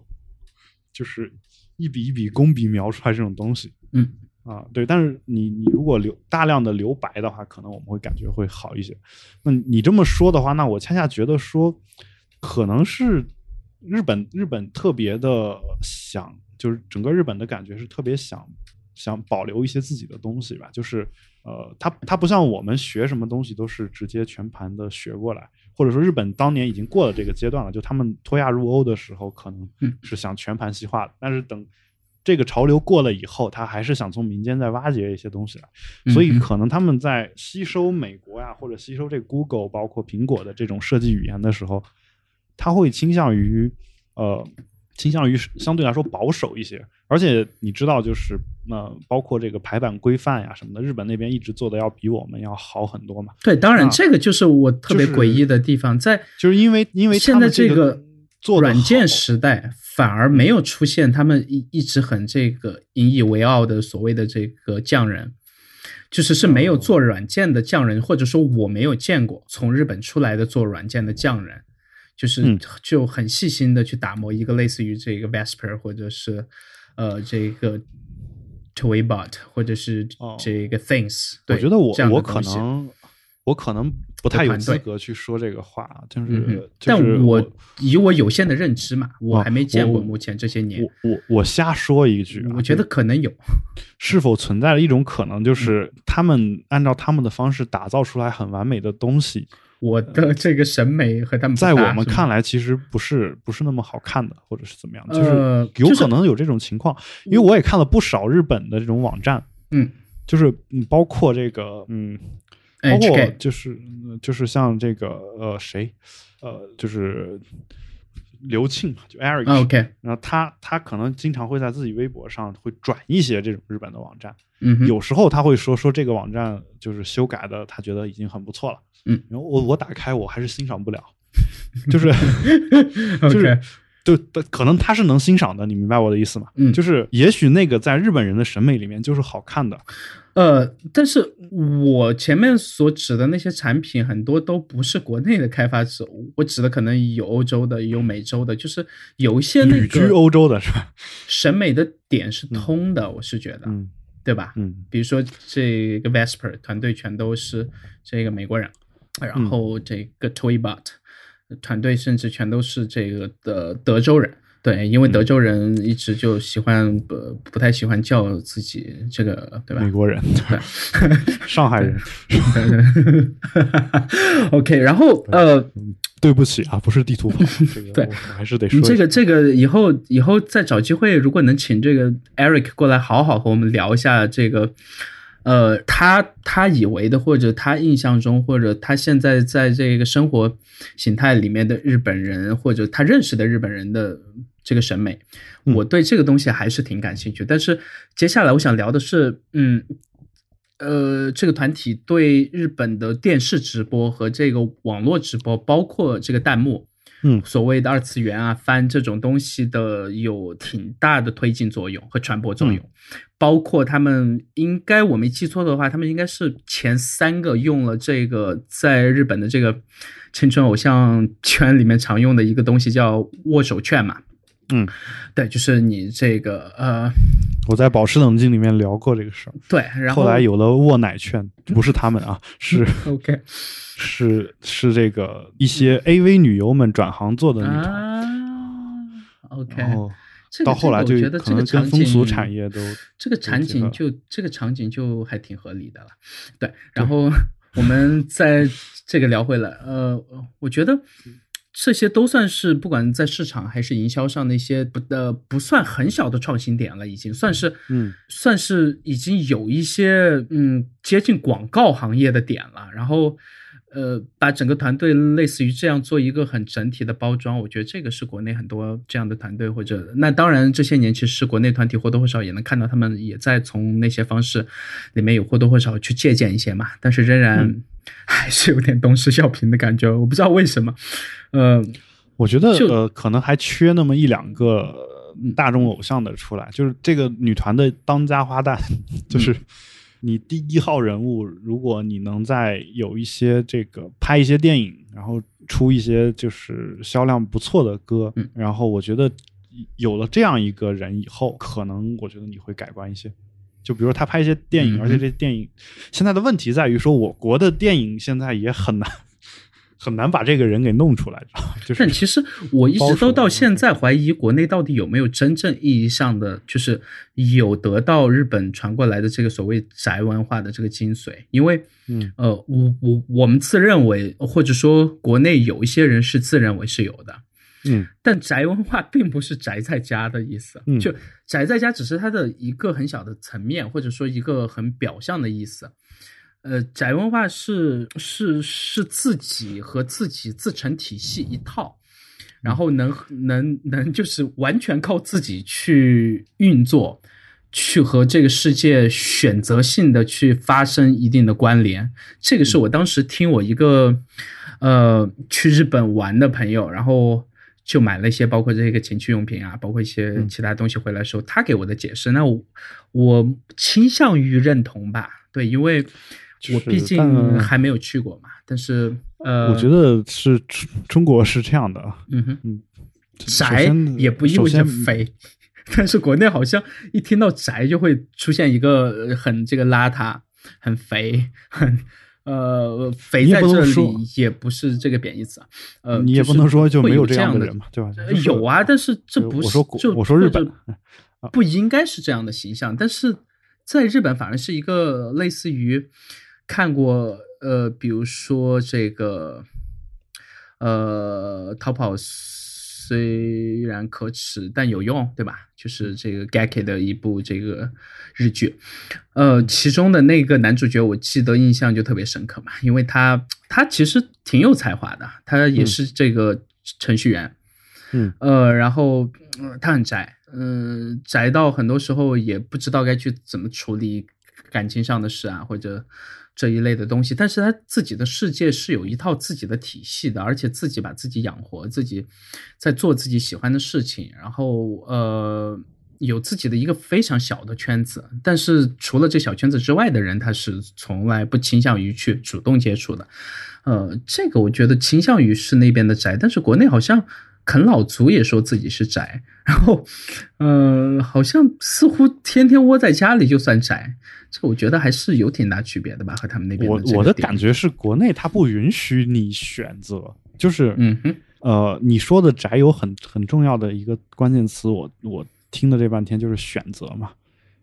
就是一笔一笔工笔描出来这种东西。嗯，啊，对，但是你你如果留大量的留白的话，可能我们会感觉会好一些。那你这么说的话，那我恰恰觉得说，可能是日本日本特别的想，就是整个日本的感觉是特别想想保留一些自己的东西吧。就是呃，他他不像我们学什么东西都是直接全盘的学过来，或者说日本当年已经过了这个阶段了，就他们脱亚入欧的时候，可能是想全盘西化的，但是等。这个潮流过了以后，他还是想从民间再挖掘一些东西来，所以可能他们在吸收美国呀，或者吸收这 Google 包括苹果的这种设计语言的时候，他会倾向于呃，倾向于相对来说保守一些。而且你知道，就是那包括这个排版规范呀什么的，日本那边一直做的要比我们要好很多嘛。对，当然这个就是我特别诡异的地方，在就是因为因为现在这个做软件时代。反而没有出现他们一一直很这个引以为傲的所谓的这个匠人，就是是没有做软件的匠人，或者说我没有见过从日本出来的做软件的匠人，就是就很细心的去打磨一个类似于这个 Vesper 或者是呃这个 Toybot 或者是这个 Things。我觉得我我可能。我可能不太有资格去说这个话，就是，但我以我有限的认知嘛，我还没见过目前这些年。我我我瞎说一句，我觉得可能有。*laughs* 是否存在了一种可能，就是他们按照他们的方式打造出来很完美的东西？我的这个审美和他们在我们看来其实不是不是那么好看的，或者是怎么样？就是有可能有这种情况，因为我也看了不少日本的这种网站，嗯，就是包括这个，嗯。包括就是就是像这个呃谁呃就是刘庆嘛，就 Eric OK，然后他他可能经常会在自己微博上会转一些这种日本的网站，嗯，有时候他会说说这个网站就是修改的，他觉得已经很不错了，嗯，然后我我打开我还是欣赏不了，就是 *laughs* 就是。就可能他是能欣赏的，你明白我的意思吗？嗯，就是也许那个在日本人的审美里面就是好看的，*laughs* 呃，但是我前面所指的那些产品很多都不是国内的开发者，我指的可能有欧洲的，有美洲的，就是有一些旅居欧洲的是吧？*laughs* 审美的点是通的，我是觉得，嗯，对吧？嗯，比如说这个 Vesper 团队全都是这个美国人，然后这个 Toybot。团队甚至全都是这个的德州人，对，因为德州人一直就喜欢不不太喜欢叫自己这个，对吧？美国人，对，*laughs* 上海人。OK，然后呃，对不起啊，不是地图炮，*laughs* 对，还是得说这个这个以后以后再找机会，如果能请这个 Eric 过来好好和我们聊一下这个。呃，他他以为的，或者他印象中，或者他现在在这个生活形态里面的日本人，或者他认识的日本人的这个审美，我对这个东西还是挺感兴趣。但是接下来我想聊的是，嗯，呃，这个团体对日本的电视直播和这个网络直播，包括这个弹幕。嗯，所谓的二次元啊，翻这种东西的有挺大的推进作用和传播作用，包括他们应该我没记错的话，他们应该是前三个用了这个在日本的这个青春偶像圈里面常用的一个东西叫握手券嘛。嗯，对，就是你这个呃，我在保持冷静里面聊过这个事儿。对，然后后来有了握奶券，不是他们啊，*laughs* 是 OK。是是这个一些 AV 女优们转行做的女团，OK，到后来就可能跟风俗产业都这个场景就这个场景就还挺合理的了，对。然后 *laughs* 我们在这个聊回来，呃，我觉得这些都算是不管在市场还是营销上的一些不呃不算很小的创新点了，已经算是嗯。算是已经有一些嗯接近广告行业的点了，然后。呃，把整个团队类似于这样做一个很整体的包装，我觉得这个是国内很多这样的团队或者那当然这些年其实国内团体或多或少也能看到他们也在从那些方式里面有或多或少去借鉴一些嘛，但是仍然 *laughs* 还是有点东施效颦的感觉，我不知道为什么。呃，我觉得呃可能还缺那么一两个大众偶像的出来，就是这个女团的当家花旦，*laughs* 就是。你第一号人物，如果你能在有一些这个拍一些电影，然后出一些就是销量不错的歌，然后我觉得有了这样一个人以后，可能我觉得你会改观一些。就比如他拍一些电影，嗯而且这电影现在的问题在于说，我国的电影现在也很难很难把这个人给弄出来，就是但其实我一直都到现在怀疑国内到底有没有真正意义上的，就是有得到日本传过来的这个所谓宅文化的这个精髓，因为嗯呃，我我我们自认为，或者说国内有一些人是自认为是有的，嗯但宅文化 *laughs* 并不是宅在家的意思，嗯就宅在家只是它的一个很小的层面，或者说一个很表象的意思。呃，宅文化是是是自己和自己自成体系一套，然后能能能就是完全靠自己去运作，去和这个世界选择性的去发生一定的关联。这个是我当时听我一个呃去日本玩的朋友，然后就买了一些包括这个情趣用品啊，包括一些嗯其他东西回来的时候，他给我的解释，那我我倾向于认同吧，对，因为我毕竟还没有去过嘛，但是呃，我觉得是中中国是这样的，嗯哼。嗯，宅也不意味着肥，*laughs* 但是国内好像一听到宅就会出现一个呃很这个邋遢、很肥、很呃肥在这里也不是这个贬义词啊，呃，你也不能说就没有这样的人嘛，对吧？有啊，但是这不是我说国就我说日本不应该是这样的形象，但是在日本反而是一个类似于看过呃，比如说这个呃，逃跑虽然可耻，但有用，对吧？就是这个 Gaki 的一部这个日剧，呃，其中的那个男主角，我记得印象就特别深刻嘛，因为他他其实挺有才华的，他也嗯。是这个程序员，嗯。呃，然后、呃他很宅，嗯、宅到很多时候也不知道该去怎么处理感情上的事啊，或者这一类的东西。但是他自己的世界是有一套自己的体系的，而且自己把自己养活，自己在做自己喜欢的事情，然后呃。有自己的一个非常小的圈子，但是除了这小圈子之外的人，他是从来不倾向于去主动接触的。呃，这个我觉得倾向于是那边的宅，但是国内好像啃老族也说自己是宅，然后，呃，好像似乎天天窝在家里就算宅，这我觉得还是有挺大区别的吧，和他们那边我我的感，觉是，国内它不允许你选择，就是嗯哼，呃，你说的宅有很很重要的一个关键词，我我听的这半天就是选择嘛，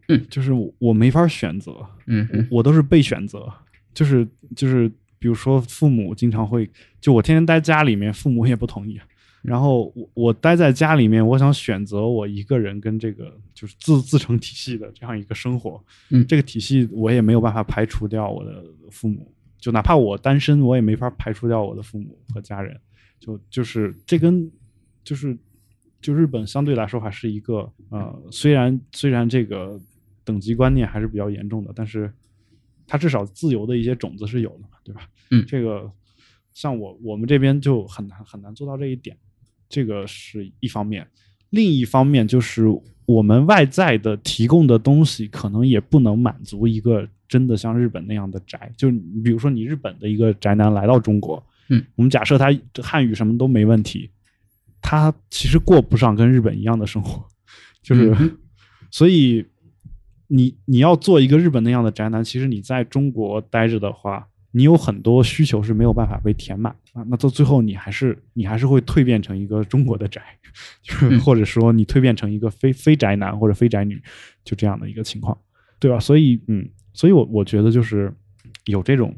嗯，就是我我没法选择，嗯哼，我都是被选择，就是就是比如说父母经常会，就我天天待家里面，父母也不同意。然后我我待在家里面，我想选择我一个人跟这个就是自自成体系的这样一个生活，嗯。这个体系我也没有办法排除掉我的父母，就哪怕我单身，我也没法排除掉我的父母和家人，就就是这跟就是就日本相对来说还是一个呃，虽然虽然这个等级观念还是比较严重的，但是它至少自由的一些种子是有的嘛，对吧？嗯。这个像我我们这边就很难很难做到这一点，这个是一方面。另一方面就是我们外在的提供的东西，可能也不能满足一个真的像日本那样的宅。就你比如说你日本的一个宅男来到中国，嗯，我们假设他汉语什么都没问题，他其实过不上跟日本一样的生活，就是、嗯 *laughs* 所以你你要做一个日本那样的宅男，其实你在中国待着的话，你有很多需求是没有办法被填满啊。那到最后，你还是你还是会蜕变成一个中国的宅，就或者说你蜕变成一个非非宅男或者非宅女，就这样的一个情况，对吧？所以嗯，所以我我觉得就是有这种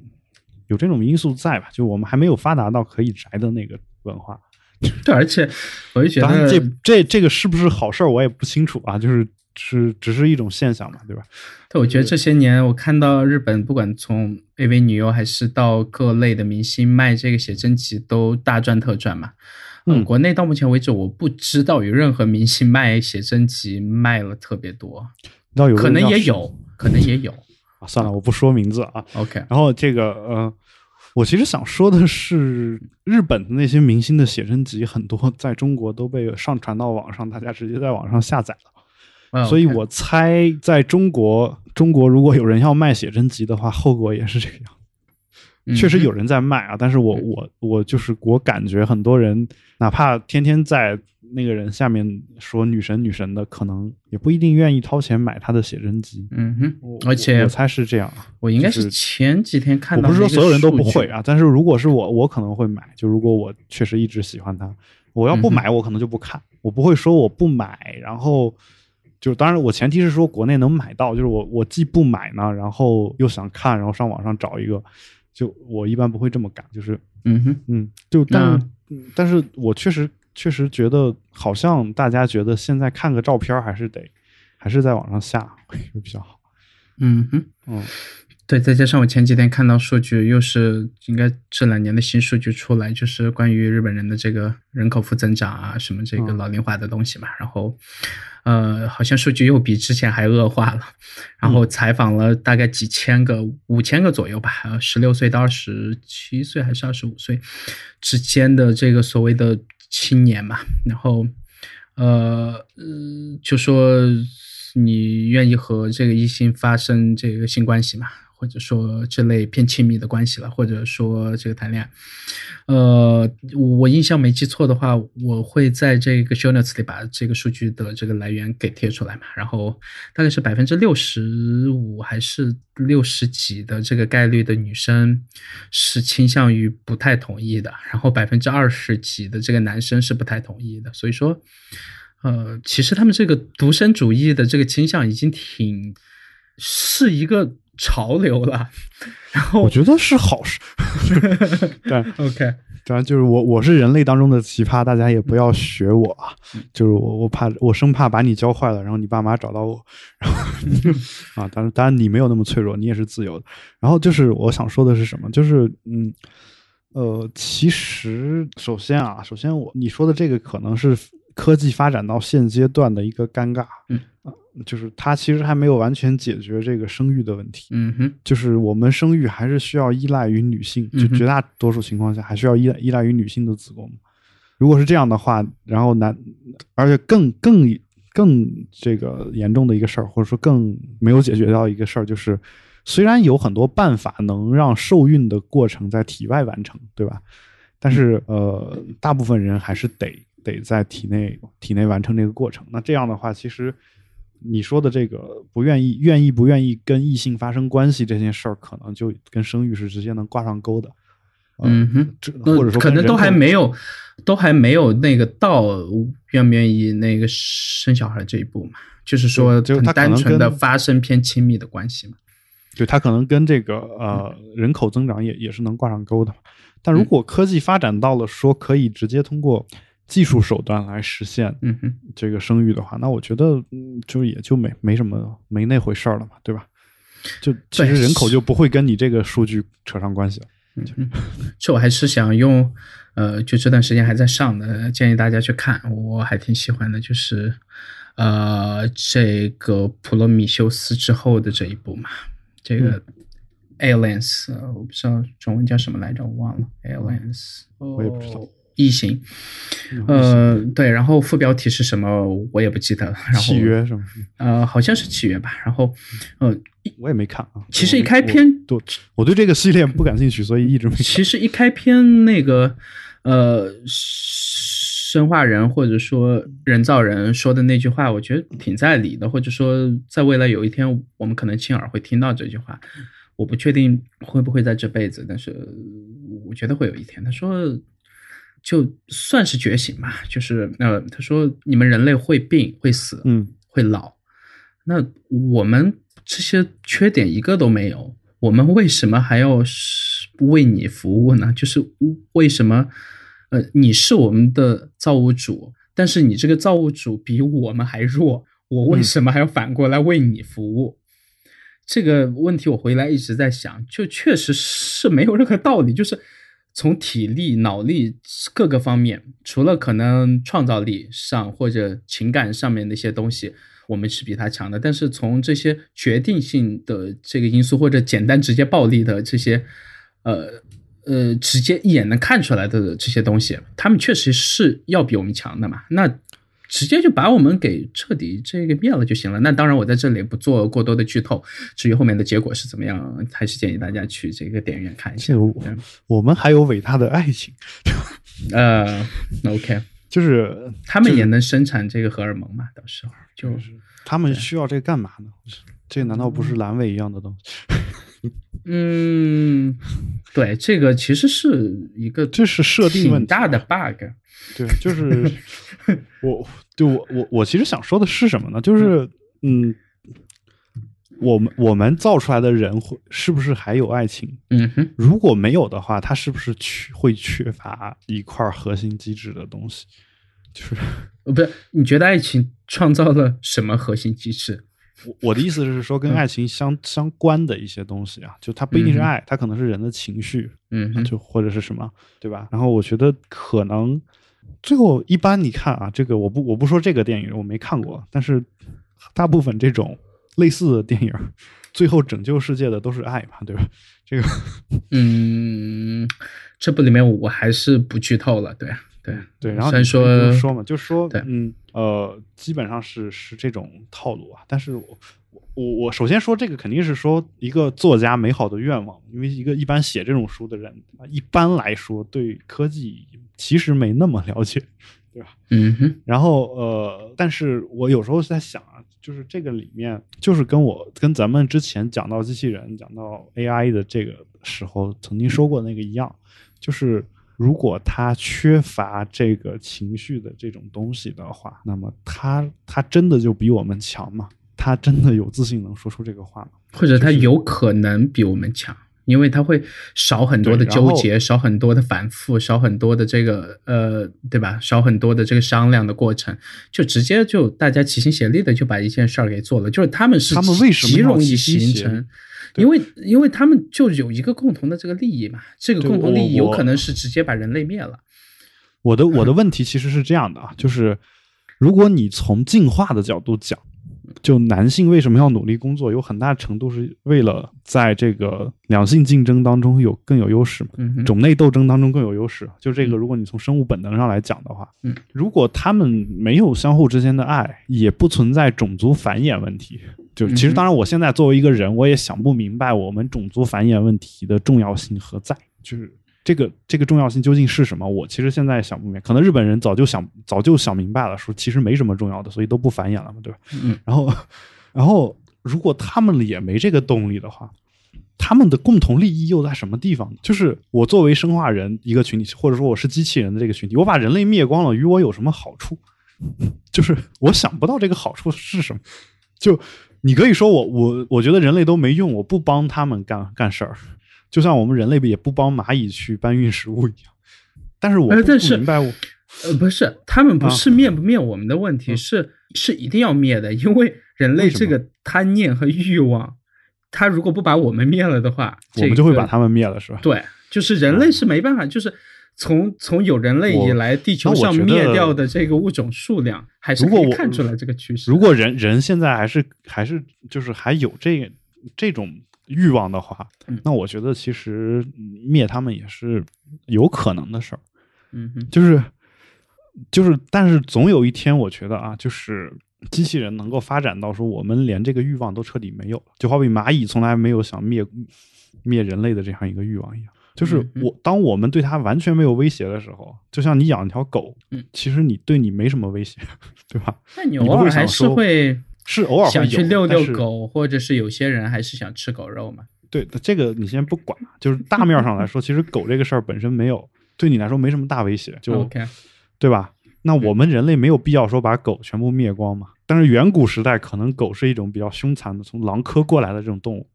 有这种因素在吧，就我们还没有发达到可以宅的那个文化。*laughs* 对，而且我就觉得这这这个是不是好事儿，我也不清楚啊，就是是只是一种现象嘛，对吧？对，我觉得这些年我看到日本，不管从 AV 女优还是到各类的明星卖这个写真集，都大赚特赚嘛。呃嗯国内到目前为止，我不知道有任何明星卖写真集卖了特别多，你知道有可能也有，可能也有。*laughs* 啊，算了，我不说名字啊。OK，然后这个呃，我其实想说的是，日本的那些明星的写真集很多在中国都被上传到网上，大家直接在网上下载了。哦所以我猜，在中国，中国如果有人要卖写真集的话，后果也是这个样。确实有人在卖啊，但是我我我就是我感觉很多人，哪怕天天在那个人下面说女神女神的，可能也不一定愿意掏钱买他的写真集。嗯哼，而且我猜是这样。我应该是前几天看到，我不是说所有人都不会，啊，但是如果是我，我可能会买。就如果我确实一直喜欢他，我要不买，我可能就不看。我不会说我不买，然后就当然我前提是说国内能买到，就是我我既不买呢，然后又想看，然后上网上找一个，就我一般不会这么干。就是嗯哼，嗯，就但但是我确实确实觉得，好像大家觉得现在看个照片还是得还是在网上下会比较好。嗯哼。嗯对，再加上我前几天看到数据，又是应该这两年的新数据出来，就是关于日本人的这个人口负增长啊，什么这个嗯老龄化的东西嘛。然后，呃，好像数据又比之前还恶化了。然后采访了大概几千个，五千个左右吧，十六岁到二十七岁还是二十五岁之间的这个所谓的青年嘛。然后，呃，呃就说你愿意和这个异性发生这个性关系嘛，或者说这类偏亲密的关系了，或者说这个谈恋爱。呃，我印象没记错的话，我会在这个 show notes 里把这个数据的这个来源给贴出来嘛。然后大概是百分之六十五还是六十几的这个概率的女生是倾向于不太同意的，然后百分之二十几的这个男生是不太同意的。所以说，呃，其实他们这个独身主义的这个倾向已经挺是一个潮流了。然后我觉得是好事。*laughs* 对，OK，当然就是我我是人类当中的奇葩，大家也不要学我啊。就是我我怕我生怕把你教坏了，然后你爸妈找到我，然后 *laughs* 啊，当然当然你没有那么脆弱，你也是自由的。然后就是我想说的是什么？就是嗯呃，其实首先啊，首先我你说的这个可能是科技发展到现阶段的一个尴尬，嗯啊，就是它其实还没有完全解决这个生育的问题。嗯哼，就是我们生育还是需要依赖于女性，就绝大多数情况下还需要依赖依赖于女性的子宫。如果是这样的话，然后男，而且更更更这个严重的一个事儿，或者说更没有解决到一个事儿，就是虽然有很多办法能让受孕的过程在体外完成，对吧？但是呃，大部分人还是得得在体内体内完成这个过程。那这样的话，其实你说的这个不愿意愿意不愿意跟异性发生关系这件事儿，可能就跟生育是直接能挂上钩的。呃嗯哼，这或者说可能都还没有，都还没有那个到愿不愿意那个生小孩这一步嘛，就是说就是单纯的发生偏亲密的关系嘛。对，它可能跟这个呃人口增长也也是能挂上钩的。但如果科技发展到了说可以直接通过技术手段来实现嗯哼，这个生育的话，那我觉得嗯，就也就没没什么没那回事儿了嘛，对吧？就其实人口就不会跟你这个数据扯上关系了。嗯哼，这我还是想用，呃，就这段时间还在上的，建议大家去看，我还挺喜欢的，就是呃这个普罗米修斯之后的这一部嘛，这个。Aliens，呃，我不知道中文叫什么来着，我忘了。Aliens，我也不知道哦。异形，嗯呃，对，然后副标题是什么我也不记得了。然后契，约是吗？呃，好像是契约吧。然后，呃，我也没看啊。其实一开篇我对我对这个系列不感兴趣，所以一直没看。其实一开篇那个呃，生化人或者说人造人说的那句话，我觉得挺在理的，或者说在未来有一天我们可能亲耳会听到这句话。我不确定会不会在这辈子，但是我觉得会有一天。他说，就算是觉醒吧，就是呃，他说你们人类会病、会死、嗯会老，那我们这些缺点一个都没有，我们为什么还要是为你服务呢？就是为什么？呃，你是我们的造物主，但是你这个造物主比我们还弱，我为什么还要反过来为你服务？这个问题我回来一直在想，就确实是没有任何道理，就是从体力、脑力各个方面，除了可能创造力上或者情感上面那些东西，我们是比他强的，但是从这些决定性的这个因素或者简单直接暴力的这些，呃呃，直接一眼能看出来的这些东西，他们确实是要比我们强的嘛。那直接就把我们给彻底这个灭了就行了。那当然，我在这里不做过多的剧透。至于后面的结果是怎么样，还是建议大家去这个电影院看一下这。个我我们还有伟大的爱情，呃，OK，就是他们也能生产这个荷尔蒙嘛？到时候就是他们需要这个干嘛呢？这难道不是阑尾一样的东西？嗯，对，这个其实是一个这是设定问题大的 bug。对，就是我，对我我我其实想说的是什么呢？就是嗯，我们我们造出来的人会是不是还有爱情？嗯哼，如果没有的话，他是不是缺会缺乏一块核心机制的东西？就是呃，不是？你觉得爱情创造了什么核心机制？我我的意思是说，跟爱情相相关的一些东西啊，就它不一定是爱，它可能是人的情绪，嗯，就或者是什么，对吧？然后我觉得可能最后一般，你看啊，这个我不我不说这个电影我没看过，但是大部分这种类似的电影，最后拯救世界的都是爱嘛，对吧？*laughs* 这个，嗯，这部里面我还是不剧透了，对。对对，然后你说说嘛，就说对，嗯呃，基本上是是这种套路啊。但是我我我首先说这个肯定是说一个作家美好的愿望，因为一个一般写这种书的人啊，一般来说对科技其实没那么了解，对吧？嗯哼。然后呃，但是我有时候在想啊，就是这个里面就是跟我跟咱们之前讲到机器人、讲到 AI 的这个时候曾经说过那个一样，就是。如果他缺乏这个情绪的这种东西的话，那么他他真的就比我们强吗？他真的有自信能说出这个话吗？或者他有可能比我们强，因为他会少很多的纠结，少很多的反复，少很多的这个呃，对吧？少很多的这个商量的过程，就直接就大家齐心协力的就把一件事儿给做了。就是他们是他们为什么极容易形成？因为，因为他们就有一个共同的这个利益嘛，这个共同利益有可能是直接把人类灭了。我的我 *laughs* 的问题其实是这样的啊，就是如果你从进化的角度讲。就男性为什么要努力工作？有很大程度是为了在这个两性竞争当中有更有优势嘛？种类斗争当中更有优势。就这个，如果你从生物本能上来讲的话，嗯，如果他们没有相互之间的爱，也不存在种族繁衍问题。就其实，当然，我现在作为一个人，我也想不明白我们种族繁衍问题的重要性何在。就是。这个这个重要性究竟是什么？我其实现在想不明白。可能日本人早就想早就想明白了，说其实没什么重要的，所以都不繁衍了嘛，对吧？嗯。*laughs* 然后，然后如果他们也没这个动力的话，他们的共同利益又在什么地方呢？就是我作为生化人一个群体，或者说我是机器人的这个群体，我把人类灭光了，与我有什么好处？*laughs* 就是我想不到这个好处是什么。就你可以说我我我觉得人类都没用，我不帮他们干干事儿。就像我们人类也不帮蚂蚁去搬运食物一样，但是我不明白，我呃不是他们不是灭不灭我们的问题，是是一定要灭的，因为人类这个贪念和欲望，他如果不把我们灭了的话，我们就会把他们灭了，是吧？对，就是人类是没办法，就是从从有人类以来，地球上灭掉的这个物种数量，还是可以看出来这个趋势。如果人人现在还是还是就是还有这这种。欲望的话，那我觉得其实灭他们也是有可能的事儿。嗯，就是就是，但是总有一天，我觉得啊，就是机器人能够发展到说，我们连这个欲望都彻底没有，就好比蚂蚁从来没有想灭灭人类的这样一个欲望一样。就是我当我们对它完全没有威胁的时候，就像你养一条狗，其实你对你没什么威胁，*laughs* 对吧？那你偶尔还是会。是偶尔想去遛遛狗，或者是有些人还是想吃狗肉嘛？对，这个你先不管，就是大面上来说，其实狗这个事儿本身没有对你来说没什么大威胁，就 OK，对吧？那我们人类没有必要说把狗全部灭光嘛？但是远古时代可能狗是一种比较凶残的，从狼科过来的这种动物，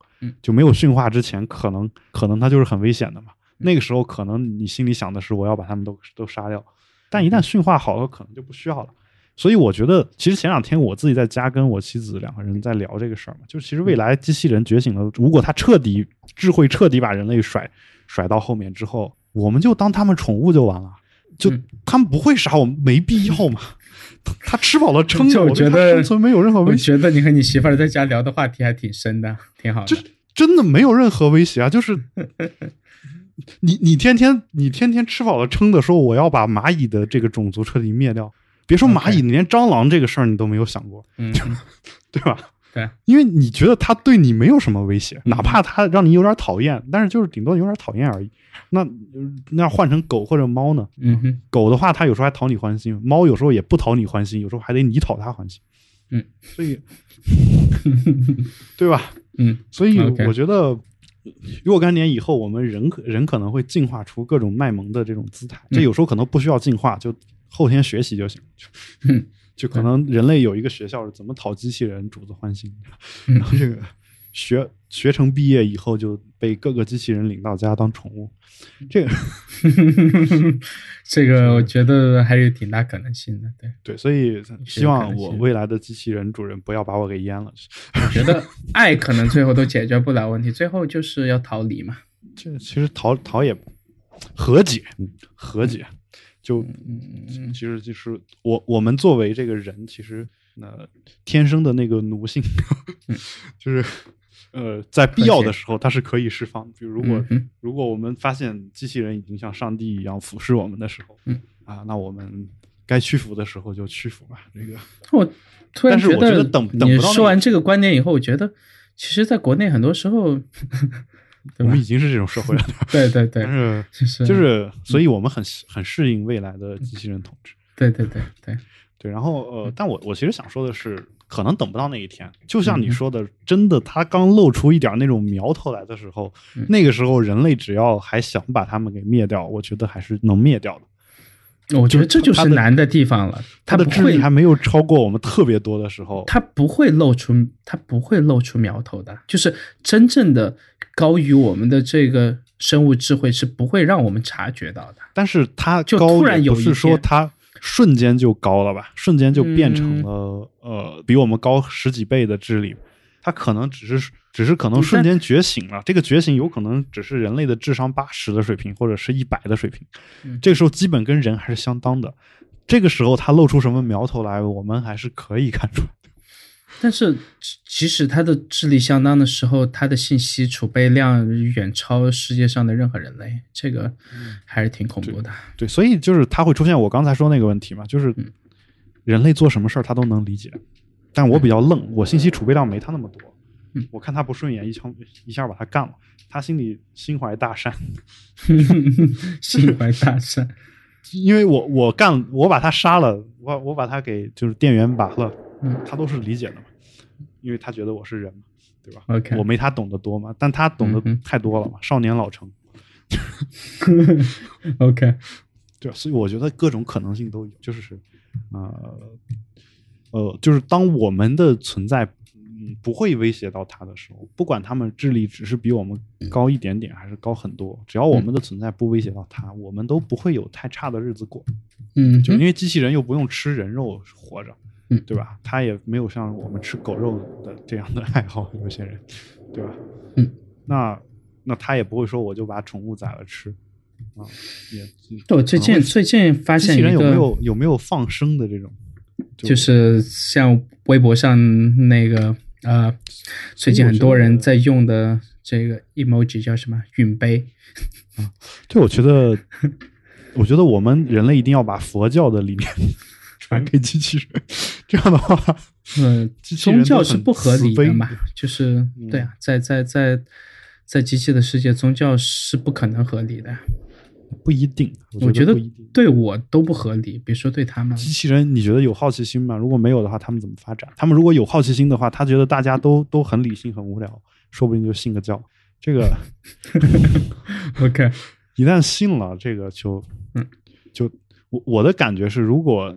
就没有驯化之前，可能可能它就是很危险的嘛。那个时候可能你心里想的是我要把它们都都杀掉，但一旦驯化好了，可能就不需要了。所以我觉得，其实前两天我自己在家跟我妻子两个人在聊这个事儿嘛，就其实未来机器人觉醒了，如果它彻底智慧彻底把人类甩甩到后面之后，我们就当他们宠物就完了，就他们不会杀我们，没必要嘛。*laughs* 他吃饱了撑的，我觉得生存没有任何威胁。我觉得你和你媳妇儿在家聊的话题还挺深的，挺好的。就真的没有任何威胁啊，就是 *laughs* 你你天天你天天吃饱了撑的说我要把蚂蚁的这个种族彻底灭掉。别说蚂蚁，你连蟑螂这个事儿你都没有想过，嗯，对吧？对，因为你觉得它对你没有什么威胁，哪怕它让你有点讨厌，但是就是顶多有点讨厌而已。那那换成狗或者猫呢？嗯哼，狗的话，它有时候还讨你欢心；猫有时候也不讨你欢心，有时候还得你讨它欢心。*laughs* 嗯，所以，对吧？嗯所以我觉得，若干年以后，我们人可人可能会进化出各种卖萌的这种姿态。这有时候可能不需要进化，就后天学习就行。就嗯 *laughs* 就可能人类有一个学校是怎么讨机器人主子欢心，嗯然后这个学学成毕业以后就被各个机器人领到家当宠物。这个 *laughs* 这个我觉得还是挺大可能性的。对，对，所以希望我未来的机器人主人不要把我给淹了。我觉得爱可能最后都解决不了问题，最后就是要逃离嘛。*laughs* 这其实逃逃也和解，和解就嗯其实就是我我们作为这个人，其实呃天生的那个奴性，*laughs* 就是呃在必要的时候它是可以释放的。比如如果、嗯如果我们发现机器人已经像上帝一样俯视我们的时候，嗯啊，那我们该屈服的时候就屈服吧。这个我突然但是我觉得等等你说完这个观点以后，我觉得其实在国内很多时候，我们已？经是这种社会了，*laughs* 对对对但，是就是就是，所以我们很很适应未来的机器人统治。对对对对，对，然后嗯呃，但我我其实想说的是，可能等不到那一天。就像嗯你说的，真的，它刚露出一点那种苗头来的时候，嗯那个时候人类只要还想把它们给灭掉，我觉得还是能灭掉的。我觉得这就是难的地方了。它的智力还没有超过我们特别多的时候，它不会露出，它不会露出苗头的。就是真正的高于我们的这个生物智慧是不会让我们察觉到的。但是它就高突然有是说天它瞬间就高了吧，瞬间就变成嗯了、呃比我们高十几倍的智力，它可能只是只是可能嗯瞬间觉醒了，这个觉醒有可能只是人类的智商八十的水平或者是一百的水平，嗯这个时候基本跟人还是相当的。这个时候他露出什么苗头来，我们还是可以看出来。但是，即即使他的智力相当的时候，他的信息储备量远超世界上的任何人类，这个还是挺恐怖的。对，所以就是他会出现我刚才说那个问题嘛，就是嗯人类做什么事儿他都能理解，但我比较愣，我信息储备量没他那么多。嗯。我看他不顺眼，一枪一下把他干了，他心里心怀大善，*laughs* 心怀大善，因为我我干我把他杀了，我我把他给就是店员拔了，嗯。他都是理解的嘛，因为他觉得我是人嘛，对吧？OK 我没他懂得多嘛，但他懂得太多了嘛，少年老成，*laughs* OK，对，所以我觉得各种可能性都有，就是，呃，呃，就是当我们的存在，嗯，不会威胁到他的时候，不管他们智力只是比我们高一点点，还是高很多，只要我们的存在不威胁到他，我们都不会有太差的日子过。嗯，就因为机器人又不用吃人肉活着，嗯对吧？他也没有像我们吃狗肉的这样的爱好，有些人，对吧？嗯，那那他也不会说我就把宠物宰了吃，啊，也我最近最近发现机器人有没有有没有放生的这种？就是像微博上那个呃，最近很多人在用的这个 emoji 叫什么允杯，对，我觉得，*laughs* 我觉得我们人类一定要把佛教的理念 *laughs* 传给机器人，这样的话，嗯，宗教是不合理的嘛，就是嗯对啊，在在在在机器的世界，宗教是不可能合理的。不一定，我觉得。对我都不合理，别说对他们。机器人，你觉得有好奇心吗？如果没有的话，他们怎么发展？他们如果有好奇心的话，他觉得大家都都很理性、很无聊，说不定就信个教。这个 *laughs* OK，一旦信了，这个就嗯，就我我的感觉是，如果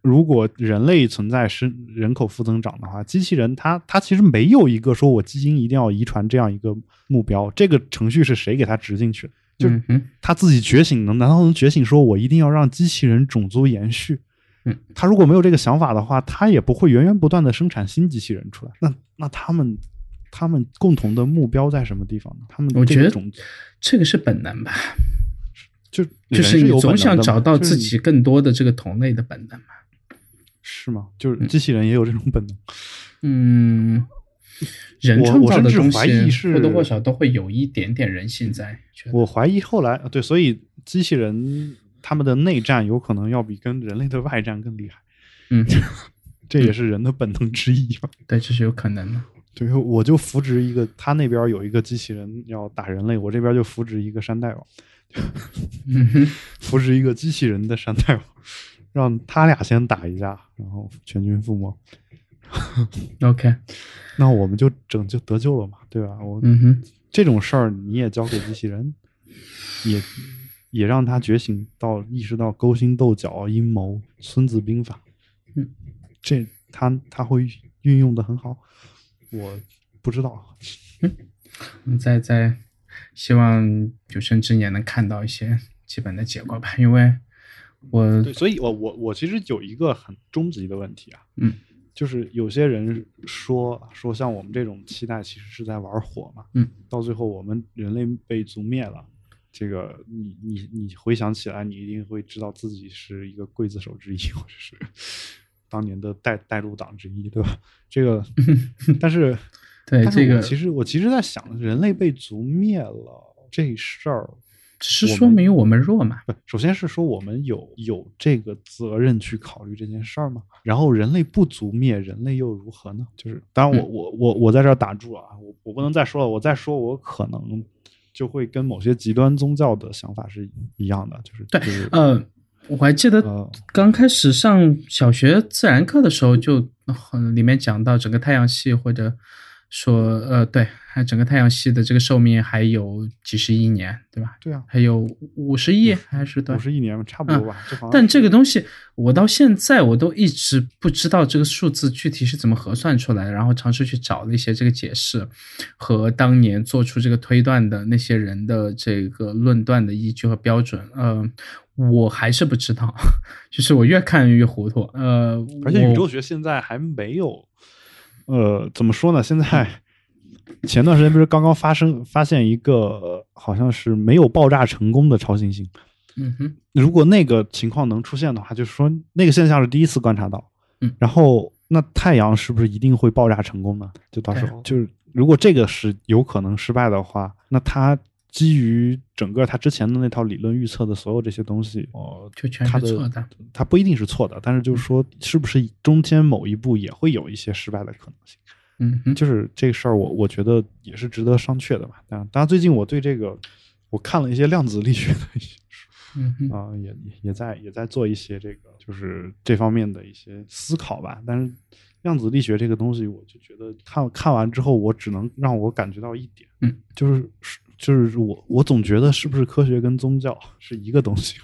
如果人类存在是人口负增长的话，机器人它它其实没有一个说我基因一定要遗传这样一个目标，这个程序是谁给它植进去的？就他自己觉醒能，难道能觉醒说我一定要让机器人种族延续？嗯，他如果没有这个想法的话，他也不会源源不断的生产新机器人出来。那那他们他们共同的目标在什么地方呢？他们我觉得这个是本能吧，就就是有你总想找到自己更多的这个同类的本能嘛。是吗？就是机器人也有这种本能。嗯，人我创造的我甚至东西怀疑是或多或少都会有一点点人性在。我怀疑后来对，所以机器人他们的内战有可能要比跟人类的外战更厉害。嗯 *laughs* 这也是人的本能之一嘛。对，这是有可能的。对，我就扶植一个，他那边有一个机器人要打人类，我这边就扶植一个山大王，嗯哼，*laughs* 扶植一个机器人的山大王，让他俩先打一架，然后全军覆没，*laughs* OK，那我们就拯救得救了嘛，对吧？我嗯哼，这种事儿你也交给机器人，也也让他觉醒到意识到勾心斗角、阴谋、孙子兵法，嗯，这他他会运用的很好，我不知道，我们再再希望有生之年能看到一些基本的结果吧，因为我对，所以我我我其实有一个很终极的问题啊，嗯，就是有些人说说像我们这种期待其实是在玩火嘛，嗯，到最后我们人类被族灭了。这个你你你回想起来，你一定会知道自己是一个刽子手之一，或者是 *laughs* 当年的带带路党之一，对吧？这个，*laughs* 但是但是对这个我其实我其实在想，人类被族灭了这事儿，只是说明我们弱嘛，不，首先是说我们有有这个责任去考虑这件事儿吗？然后人类不足灭，人类又如何呢？就是当然我，我我我在这儿打住啊，我我不能再说了，我再说我可能就会跟某些极端宗教的想法是一样的，就是对就是呃，我还记得呃刚开始上小学自然课的时候就，很里面讲到整个太阳系，或者说呃，对，还整个太阳系的这个寿命还有几十亿年，对吧？对啊，还有五十亿还是多少？五十亿年差不多吧，这但这个东西，我到现在我都一直不知道这个数字具体是怎么核算出来的，然后尝试去找了一些这个解释，和当年做出这个推断的那些人的这个论断的依据和标准，呃，我还是不知道，*laughs* 就是我越看越糊涂，呃，而且宇宙学现在还没有，呃，怎么说呢？现在 *laughs* 前段时间不是刚刚发生发现一个、呃好像是没有爆炸成功的超新星。嗯哼，如果那个情况能出现的话，就是说那个现象是第一次观察到。嗯，然后那太阳是不是一定会爆炸成功呢？就到时候就是如果这个是有可能失败的话，那它基于整个他之前的那套理论预测的所有这些东西，哦、就全它是错的。他不一定是错的，但是就是说，是不是中间某一步也会有一些失败的可能性？嗯哼，就是这个事儿，我我觉得也是值得商榷的吧。当然，当然，最近我对这个我看了一些量子力学的一些书嗯哼，啊、也也也在也在做一些这个就是这方面的一些思考吧。但是量子力学这个东西，我就觉得看看完之后，我只能让我感觉到一点，嗯，就是就是我我总觉得是不是科学跟宗教 *laughs* 是一个东西？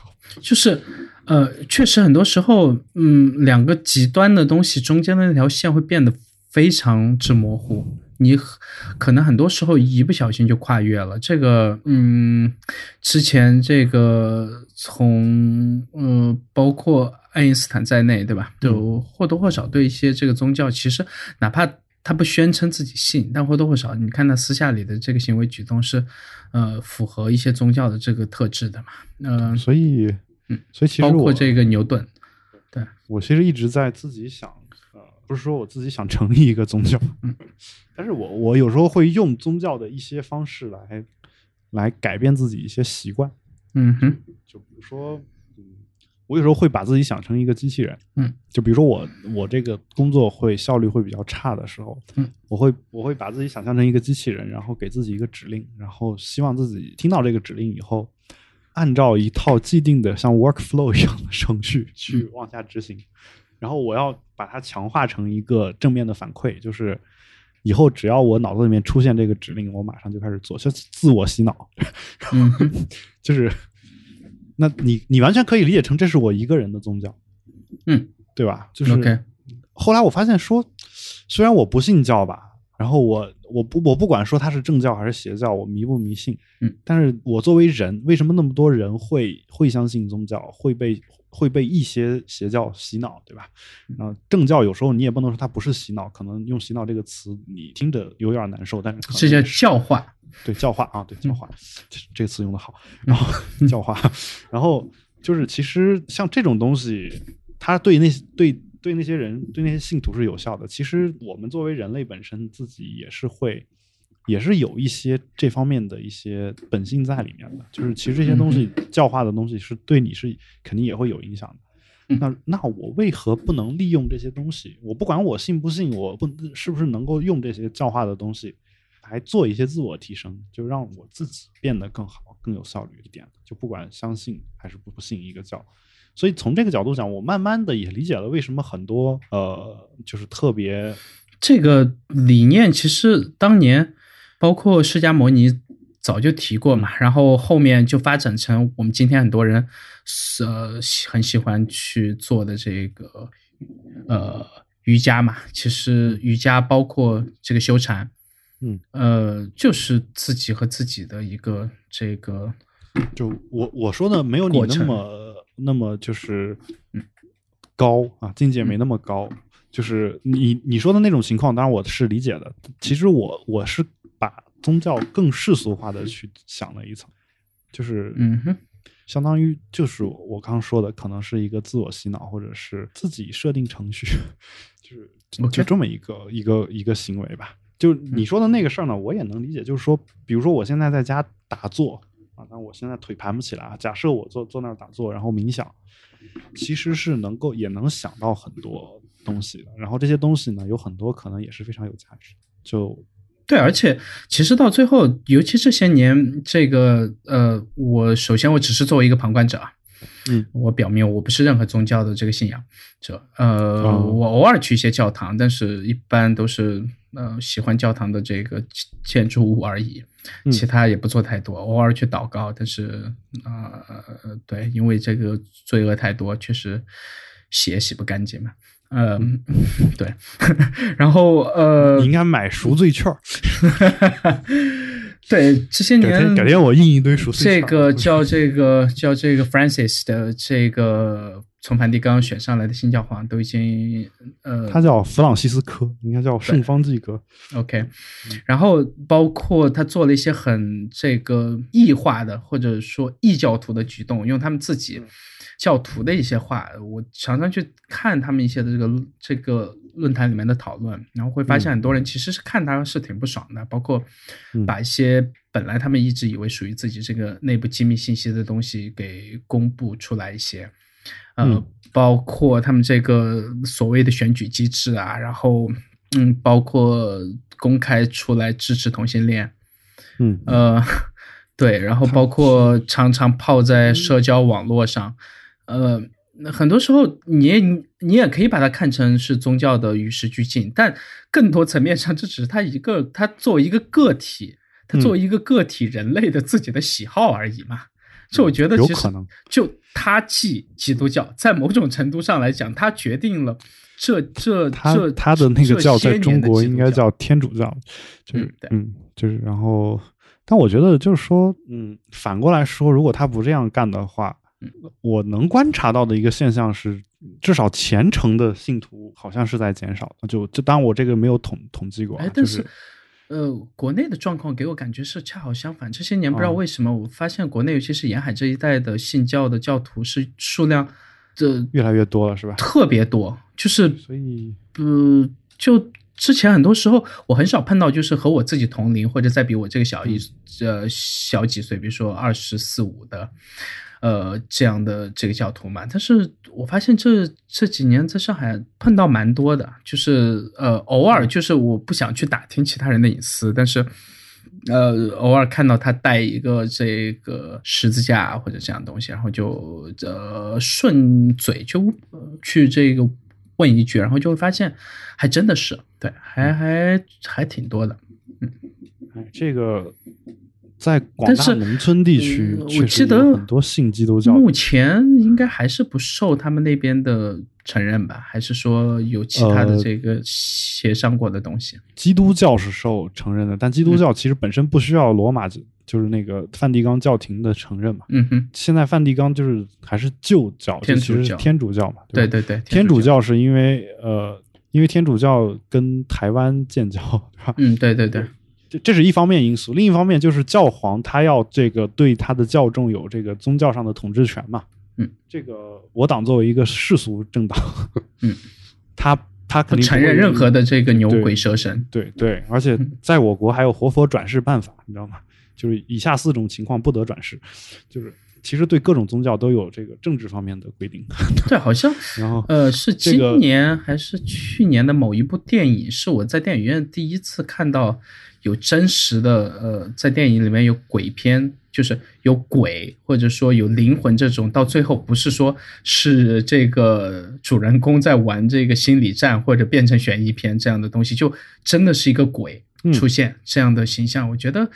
就是，呃，确实很多时候，嗯，两个极端的东西中间的那条线会变得非常之模糊，你可能很多时候一不小心就跨越了。这个，嗯，之前这个从，呃，包括爱因斯坦在内，对吧？就或多或少对一些这个宗教，其实哪怕他不宣称自己信，但或多或少，你看他私下里的这个行为举动是，呃，符合一些宗教的这个特质的嘛？嗯、所以，嗯，所以其实包括这个牛顿，对，我其实一直在自己想，呃，不是说我自己想成立一个宗教，嗯，但是我我有时候会用宗教的一些方式来来改变自己一些习惯，嗯哼，就比如说，嗯，我有时候会把自己想成一个机器人，嗯，就比如说我我这个工作会效率会比较差的时候，嗯，我会我会把自己想象成一个机器人，然后给自己一个指令，然后希望自己听到这个指令以后，按照一套既定的像 workflow 一样的程序 *laughs* 去往下执行，然后我要把它强化成一个正面的反馈，就是。以后只要我脑子里面出现这个指令，我马上就开始做，就自我洗脑。*laughs* 就是，那你你完全可以理解成这是我一个人的宗教，嗯。对吧？就是后来我发现说，虽然我不信教吧，然后我我不我不管说它是正教还是邪教，我迷不迷信，嗯，但是我作为人，为什么那么多人会会相信宗教，会被会被一些邪教洗脑，对吧？然后正教有时候你也不能说它不是洗脑，可能用洗脑这个词你听着有点难受，但是这叫教化，对教化啊，对教化，这这个词用的好。然后教化，然后就是其实像这种东西，它对那些对对那些人对那些信徒是有效的。其实我们作为人类本身自己也是会，也是有一些这方面的一些本性在里面的。就是其实这些东西教化的东西是对你是肯定也会有影响的。那那我为何不能利用这些东西？我不管我信不信，我不是不是能够用这些教化的东西来做一些自我提升，就让我自己变得更好、更有效率一点。就不管相信还是不信一个教。所以从这个角度讲，我慢慢的也理解了为什么很多呃，就是特别这个理念，其实当年包括释迦牟尼早就提过嘛，然后后面就发展成我们今天很多人呃很喜欢去做的这个呃瑜伽嘛。其实瑜伽包括这个修禅，嗯呃，就是自己和自己的一个这个。就我我说的没有你那么那么就是高啊，境界没那么高。就是你你说的那种情况，当然我是理解的。其实我我是把宗教更世俗化的去想了一层，就是嗯哼，相当于就是我刚刚说的，可能是一个自我洗脑，或者是自己设定程序，*laughs* 就是就这么一个一个一个行为吧。就你说的那个事儿呢，我也能理解。就是说，比如说我现在在家打坐。啊，但我现在腿盘不起来啊。假设我坐坐那儿打坐，然后冥想，其实是能够也能想到很多东西的。然后这些东西呢，有很多可能也是非常有价值。就对，而且其实到最后，尤其这些年，这个呃，我首先我只是作为一个旁观者啊，嗯，我表明我不是任何宗教的这个信仰者。呃，我偶尔去一些教堂，但是一般都是呃喜欢教堂的这个建筑物而已。其他也不做太多，偶尔去祷告，但是啊，对，因为这个罪恶太多，确实血洗不干净嘛。嗯，*laughs* 对。*laughs* 然后呃，你应该买赎罪券。*laughs* 对，这些年改天我印一堆赎罪券。这个叫这个叫这个 Francis 的这个。从梵蒂冈选上来的新教皇都已经，呃，他叫弗朗西斯科，应该叫圣方济各。OK，然后包括他做了一些很这个异化的或者说异教徒的举动，用他们自己教徒的一些话，我常常去看他们一些的这个这个论坛里面的讨论，然后会发现很多人其实是看他是挺不爽的，包括把一些本来他们一直以为属于自己这个内部机密信息的东西给公布出来一些。呃，包括他们这个所谓的选举机制啊，然后，嗯，包括公开出来支持同性恋，嗯，呃，*laughs* 对，然后包括常常泡在社交网络上，呃，很多时候你也你也可以把它看成是宗教的与时俱进，但更多层面上，这只是他一个他作为一个个体，他作为一个个体人类的自己的喜好而已嘛。就我觉得，其实就他继基督教，在某种程度上来讲，他决定了这这这他的那个教在中国应该叫天主教，就是嗯，就是然后，但我觉得就是说，嗯，反过来说，如果他不这样干的话，我能观察到的一个现象是，至少虔诚的信徒好像是在减少。就就当我这个没有统统计过，哎但是。呃，国内的状况给我感觉是恰好相反。这些年不知道为什么，我发现国内尤其是沿海这一带的信教的教徒是数量的越来越多了，是吧？特别多，就是所以呃，就之前很多时候我很少碰到，就是和我自己同龄或者再比我这个小一呃小几岁，比如说二十四五的。呃，这样的这个教徒嘛，但是我发现这这几年在上海碰到蛮多的，就是呃，偶尔就是我不想去打听其他人的隐私，但是呃，偶尔看到他带一个这个十字架或者这样东西，然后就呃顺嘴就去这个问一句，然后就会发现还真的是对，还还还挺多的，嗯，哎，这个。在广大农村地区，我记得很多信基督教，目前应该还是不受他们那边的承认吧？还是说有其他的这个协商过的东西？基督教是受承认的，但基督教其实本身不需要罗马就是那个梵蒂冈教廷的承认嘛。嗯哼，现在梵蒂冈就是还是旧教，天主教，天主教嘛。对对对，天主教是因为呃，因为天主教跟台湾建交，*laughs* 对吧？嗯，对对对。这这是一方面因素，另一方面就是教皇他要这个对他的教众有这个宗教上的统治权嘛。嗯，这个我党作为一个世俗政党，嗯，*laughs* 他他肯定不承认任何的这个牛鬼蛇神。对对，而且在我国还有活佛转世办法，你知道吗？就是以下四种情况不得转世，就是。其实对各种宗教都有这个政治方面的规定。*laughs* 对，好像然后呃是今年还是去年的某一部电影，是我在电影院第一次看到有真实的呃，在电影里面有鬼片，就是有鬼或者说有灵魂这种，到最后不是说是这个主人公在玩这个心理战或者变成悬疑片这样的东西，就真的是一个鬼嗯。出现这样的形象，我觉得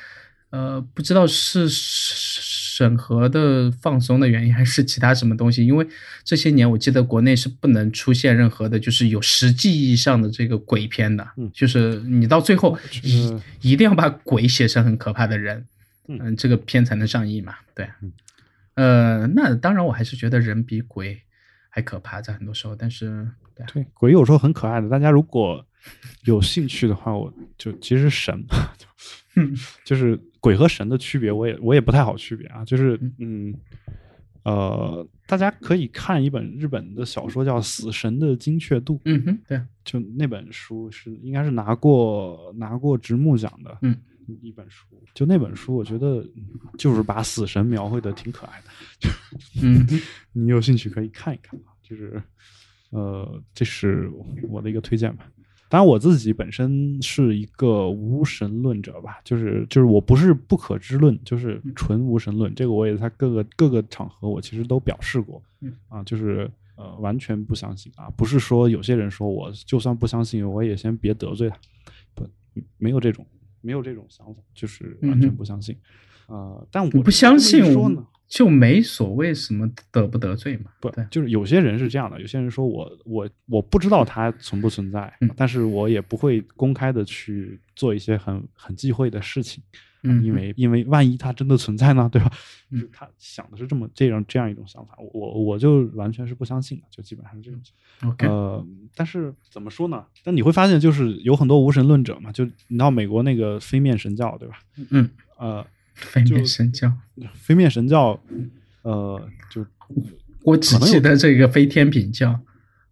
呃不知道是审核的放松的原因，还是其他什么东西？因为这些年我记得国内是不能出现任何的，就是有实际意义上的这个鬼片的，嗯。就是你到最后觉一定要把鬼写成很可怕的人，嗯。嗯，这个片才能上映嘛，对嗯，呃，那当然我还是觉得人比鬼还可怕，在很多时候，但是对啊，对鬼有时候很可爱的，大家如果有兴趣的话，我就其实神就嗯 *laughs* 就是鬼和神的区别，我也我也不太好区别啊。就是嗯呃，大家可以看一本日本的小说叫《死神的精确度》，嗯哼，对啊，就那本书是应该是拿过拿过直木奖的，嗯，一本书。就那本书，我觉得就是把死神描绘的挺可爱的，嗯，*laughs* 你有兴趣可以看一看啊。就是呃，这是我的一个推荐吧。当然，我自己本身是一个无神论者吧，就是就是我不是不可知论，就是纯无神论。这个我也在各个各个场合我其实都表示过嗯，啊，就是呃完全不相信啊，不是说有些人说我就算不相信，我也先别得罪他，不没有这种没有这种想法，就是完全不相信。呃，但我不相信说呢？就没所谓什么得不得罪嘛，不对，，就是有些人是这样的，有些人说我我我不知道它存不存在，嗯但是我也不会公开的去做一些很很忌讳的事情，嗯，因为因为万一它真的存在呢，对吧？嗯就他想的是这么这样这样一种想法，我我就完全是不相信的，就基本上是这种。OK，呃，但是怎么说呢？但你会发现，就是有很多无神论者嘛，就你知道美国那个非面神教，对吧？嗯，呃，*laughs* 飞面神教，*laughs* 飞面神教，呃，就我只记得这个飞天品教，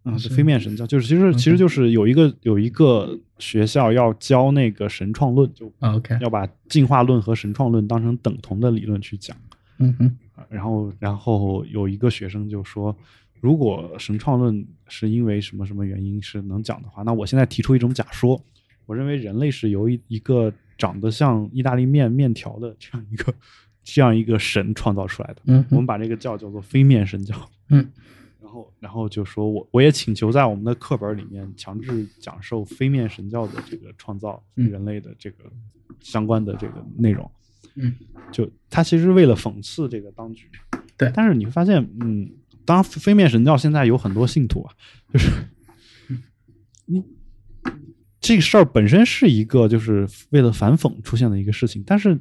啊，是，飞面神教就是其实其实就是有一个有一个学校要教那个神创论，就 OK，要把进化论和神创论当成等同的理论去讲。嗯哼，啊然后然后有一个学生就说，如果神创论是因为什么什么原因是能讲的话，那我现在提出一种假说，我认为人类是由一一个长得像意大利面面条的这样一个 *laughs* 这样一个神创造出来的。嗯，我们把这个教叫做飞面神教。嗯然后，然后就说我我也请求在我们的课本里面强制讲授飞面神教的这个创造嗯人类的这个相关的这个内容。嗯，就他其实为了讽刺这个当局。对但是你会发现，嗯，当然飞面神教现在有很多信徒啊，就是你这个事儿本身是一个就是为了反讽出现的一个事情，但是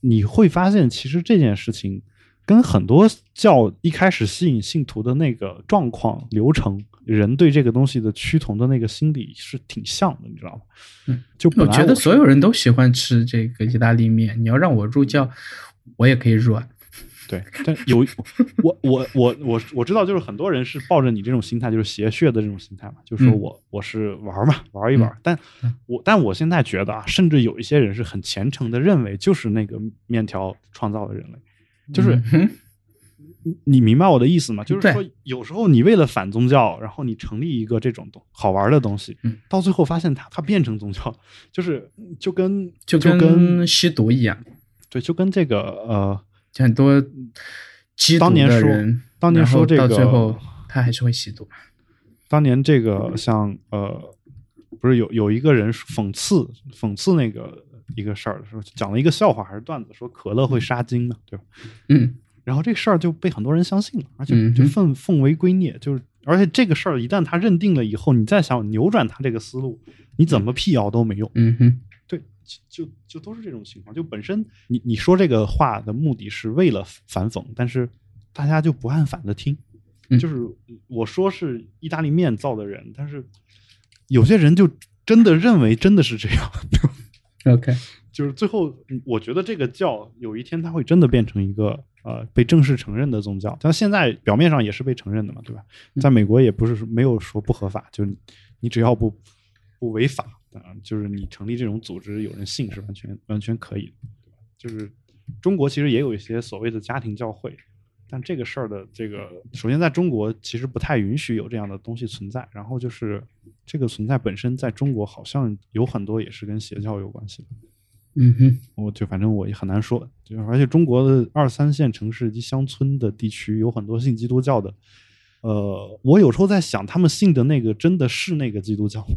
你会发现，其实这件事情跟很多教一开始吸引信徒的那个状况、流程、人对这个东西的趋同的那个心理是挺像的，你知道吗？嗯，就我觉得所有人都喜欢吃这个意大利面，你要让我入教，我也可以入啊。对，但有我我我我我知道，就是很多人是抱着你这种心态，就是邪血的这种心态嘛，就是说嗯我我是玩嘛，玩一玩儿。但嗯我但我现在觉得啊，甚至有一些人是很虔诚的认为，就是那个面条创造的人类，就是嗯你你明白我的意思吗？就是说，有时候你为了反宗教，然后你成立一个这种东好玩的东西，嗯到最后发现它它变成宗教，就是就跟就跟跟吸毒一样，对，就跟这个呃，就很多吸毒当年说的人，当年说这个到最后他还是会吸毒。当年这个像呃，不是有有一个人讽刺讽刺那个一个事儿的时候，讲了一个笑话还是段子，说可乐会杀精嘛，对吧？嗯然后这个事儿就被很多人相信了，而且就奉奉为圭臬，就是而且这个事儿一旦他认定了以后，你再想扭转他这个思路，你怎么辟谣都没用。嗯哼，对，就就就都是这种情况。就本身你你说这个话的目的是为了反讽，但是大家就不按反的听。嗯就是我说是意大利面造的人，但是有些人就真的认为真的是这样。*laughs* OK，就是最后，嗯我觉得这个教有一天它会真的变成一个呃被正式承认的宗教。但现在表面上也是被承认的嘛，对吧？嗯在美国也不是说没有说不合法，就是你只要不不违法啊、就是你成立这种组织，有人信是完全完全可以的，对吧？就是中国其实也有一些所谓的家庭教会，但这个事儿的这个，首先在中国其实不太允许有这样的东西存在，然后就是这个存在本身在中国好像有很多也是跟邪教有关系的。嗯哼，我就反正我也很难说，就而且中国的二三线城市及乡村的地区有很多信基督教的，呃，我有时候在想，他们信的那个真的是那个基督教吗？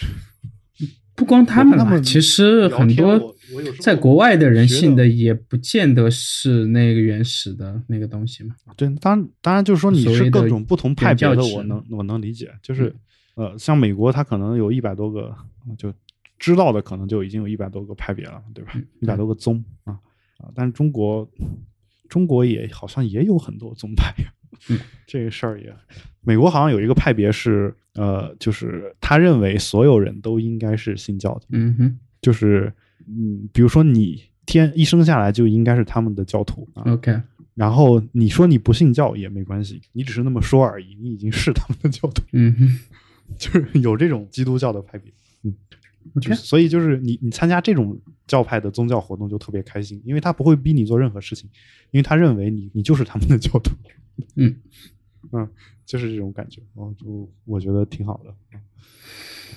*laughs* 不光他们吧，我跟他们其实很多在国外的人信的也不见得是那个原始的那个东西嘛。对，当然当然就是说你是各种不同派别的，我能我能理解，就是呃，像美国它可能有一百多个，就知道的可能就已经有一百多个派别了，对吧？一百多个宗啊啊，但是中国中国也好像也有很多宗派，这个事儿也，美国好像有一个派别是呃，就是他认为所有人都应该是信教的，嗯哼就是嗯，比如说你天一生下来就应该是他们的教徒啊，，OK，然后你说你不信教也没关系，你只是那么说而已，你已经是他们的教徒，嗯哼。*laughs* 就是有这种基督教的派别，嗯，就，OK，是所以就是你你参加这种教派的宗教活动就特别开心，因为他不会逼你做任何事情，因为他认为你你就是他们的教徒，*laughs* 嗯嗯，就是这种感觉，我就我觉得挺好的，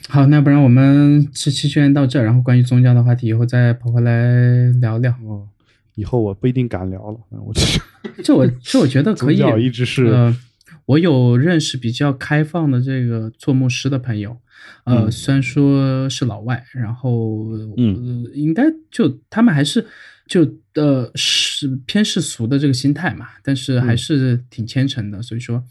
好，那不然我们这期就先到这，然后关于宗教的话题以后再跑回来聊聊。哦，以后我不一定敢聊了，嗯我就是这我这我觉得可以，*laughs* 宗教一直是呃，我有认识比较开放的这个做牧师的朋友，呃，嗯虽然说是老外，然后嗯呃，应该就他们还是就呃是偏世俗的这个心态嘛，但是还嗯是挺虔诚的，所以说。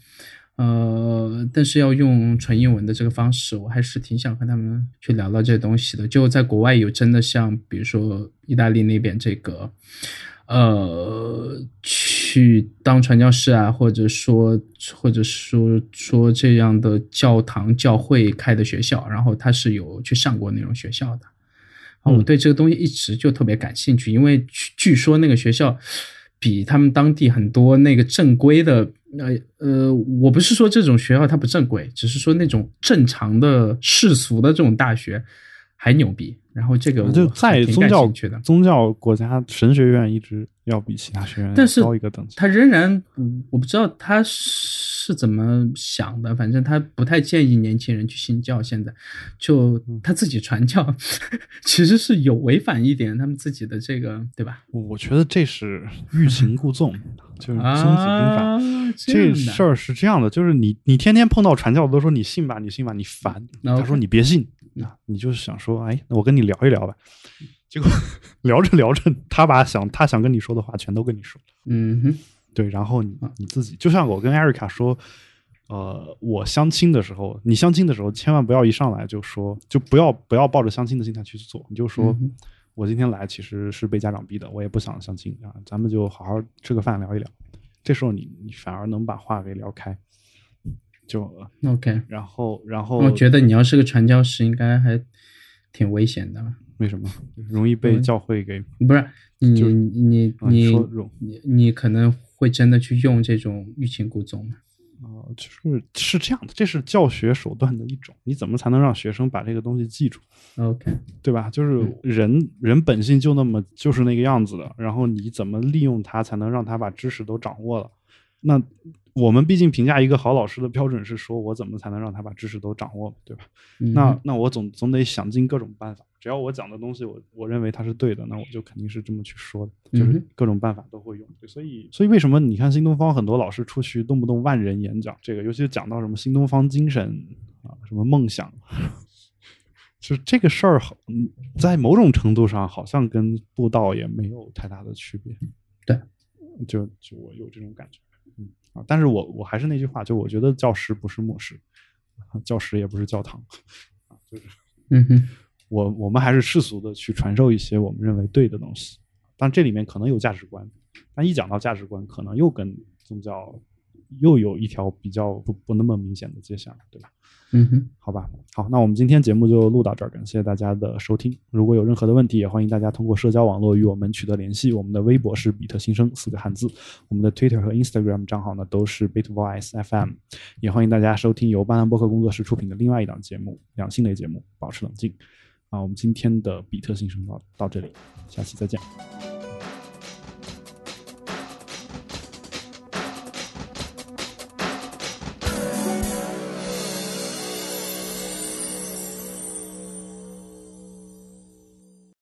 呃，但是要用纯英文的这个方式，我还是挺想和他们去聊聊这东西的。就在国外有真的像，比如说意大利那边这个，呃，去当传教士啊，或者说，或者说说这样的教堂、教会开的学校，然后他是有去上过那种学校的。我嗯对这个东西一直就特别感兴趣，因为据据说那个学校比他们当地很多那个正规的，呃呃，我不是说这种学校它不正规，只是说那种正常的世俗的这种大学还牛逼。然后这个我就在宗教宗教国家，神学院一直要比其他学员但是高一个等级。他仍然，嗯我不知道他是怎么想的，反正他不太建议年轻人去信教。现在，就嗯他自己传教，*laughs* 其实是有违反一点他们自己的这个，对吧？我觉得这是欲擒故纵，就是宗子兵法。啊，这事儿是这样的，就是你你天天碰到传教的都说你信吧，你信吧，你烦。那他说你别信啊，你就是想说，哎，那我跟你聊一聊吧。结果 *laughs* 聊着聊着，他把想他想跟你说的话全都跟你说了。嗯哼，对，然后你你自己，就像我跟艾瑞卡说，呃，我相亲的时候，你相亲的时候，千万不要一上来就说，就不要不要抱着相亲的心态去做，你就说、嗯我今天来其实是被家长逼的，我也不想相亲啊，咱们就好好吃个饭聊一聊。这时候你你反而能把话给聊开，就呃 OK，然后然后我觉得你要是个传教士，应该还挺危险的。为什么容易被嗯教会给不是你就你你啊你你说容你你可能会真的去用这种欲擒故纵吗？啊、就是是这样的，这是教学手段的一种，你怎么才能让学生把这个东西记住？OK，对吧？就是嗯人、人本性就那么就是那个样子的，然后你怎么利用它才能让他把知识都掌握了？那我们毕竟评价一个好老师的标准是说我怎么才能让他把知识都掌握，对吧？嗯那那我总总得想尽各种办法，只要我讲的东西我我认为它是对的，那我就肯定是这么去说的，就是各种办法都会用。对所以所以为什么你看新东方很多老师出去动不动万人演讲，这个尤其是讲到什么新东方精神啊，什么梦想。*laughs* 就是这个事儿，在某种程度上好像跟布道也没有太大的区别。对，就就我有这种感觉，嗯啊，但是我我还是那句话，就我觉得教师不是牧师，教师也不是教堂，*laughs* 啊，就是嗯哼，我我们还是世俗的去传授一些我们认为对的东西，但这里面可能有价值观，但一讲到价值观，可能又跟宗教又有一条比较不不那么明显的界限了，对吧？嗯哼，好吧，好，那我们今天节目就录到这儿，感谢大家的收听。如果有任何的问题，也欢迎大家通过社交网络与我们取得联系。我们的微博是比特新生四个汉字，我们的 Twitter 和 Instagram 账号呢都是 Bitvoice FM。也欢迎大家收听由巴南播客工作室出品的另外一档节目——两性类节目《保持冷静》。啊，我们今天的比特新生到到这里，下期再见。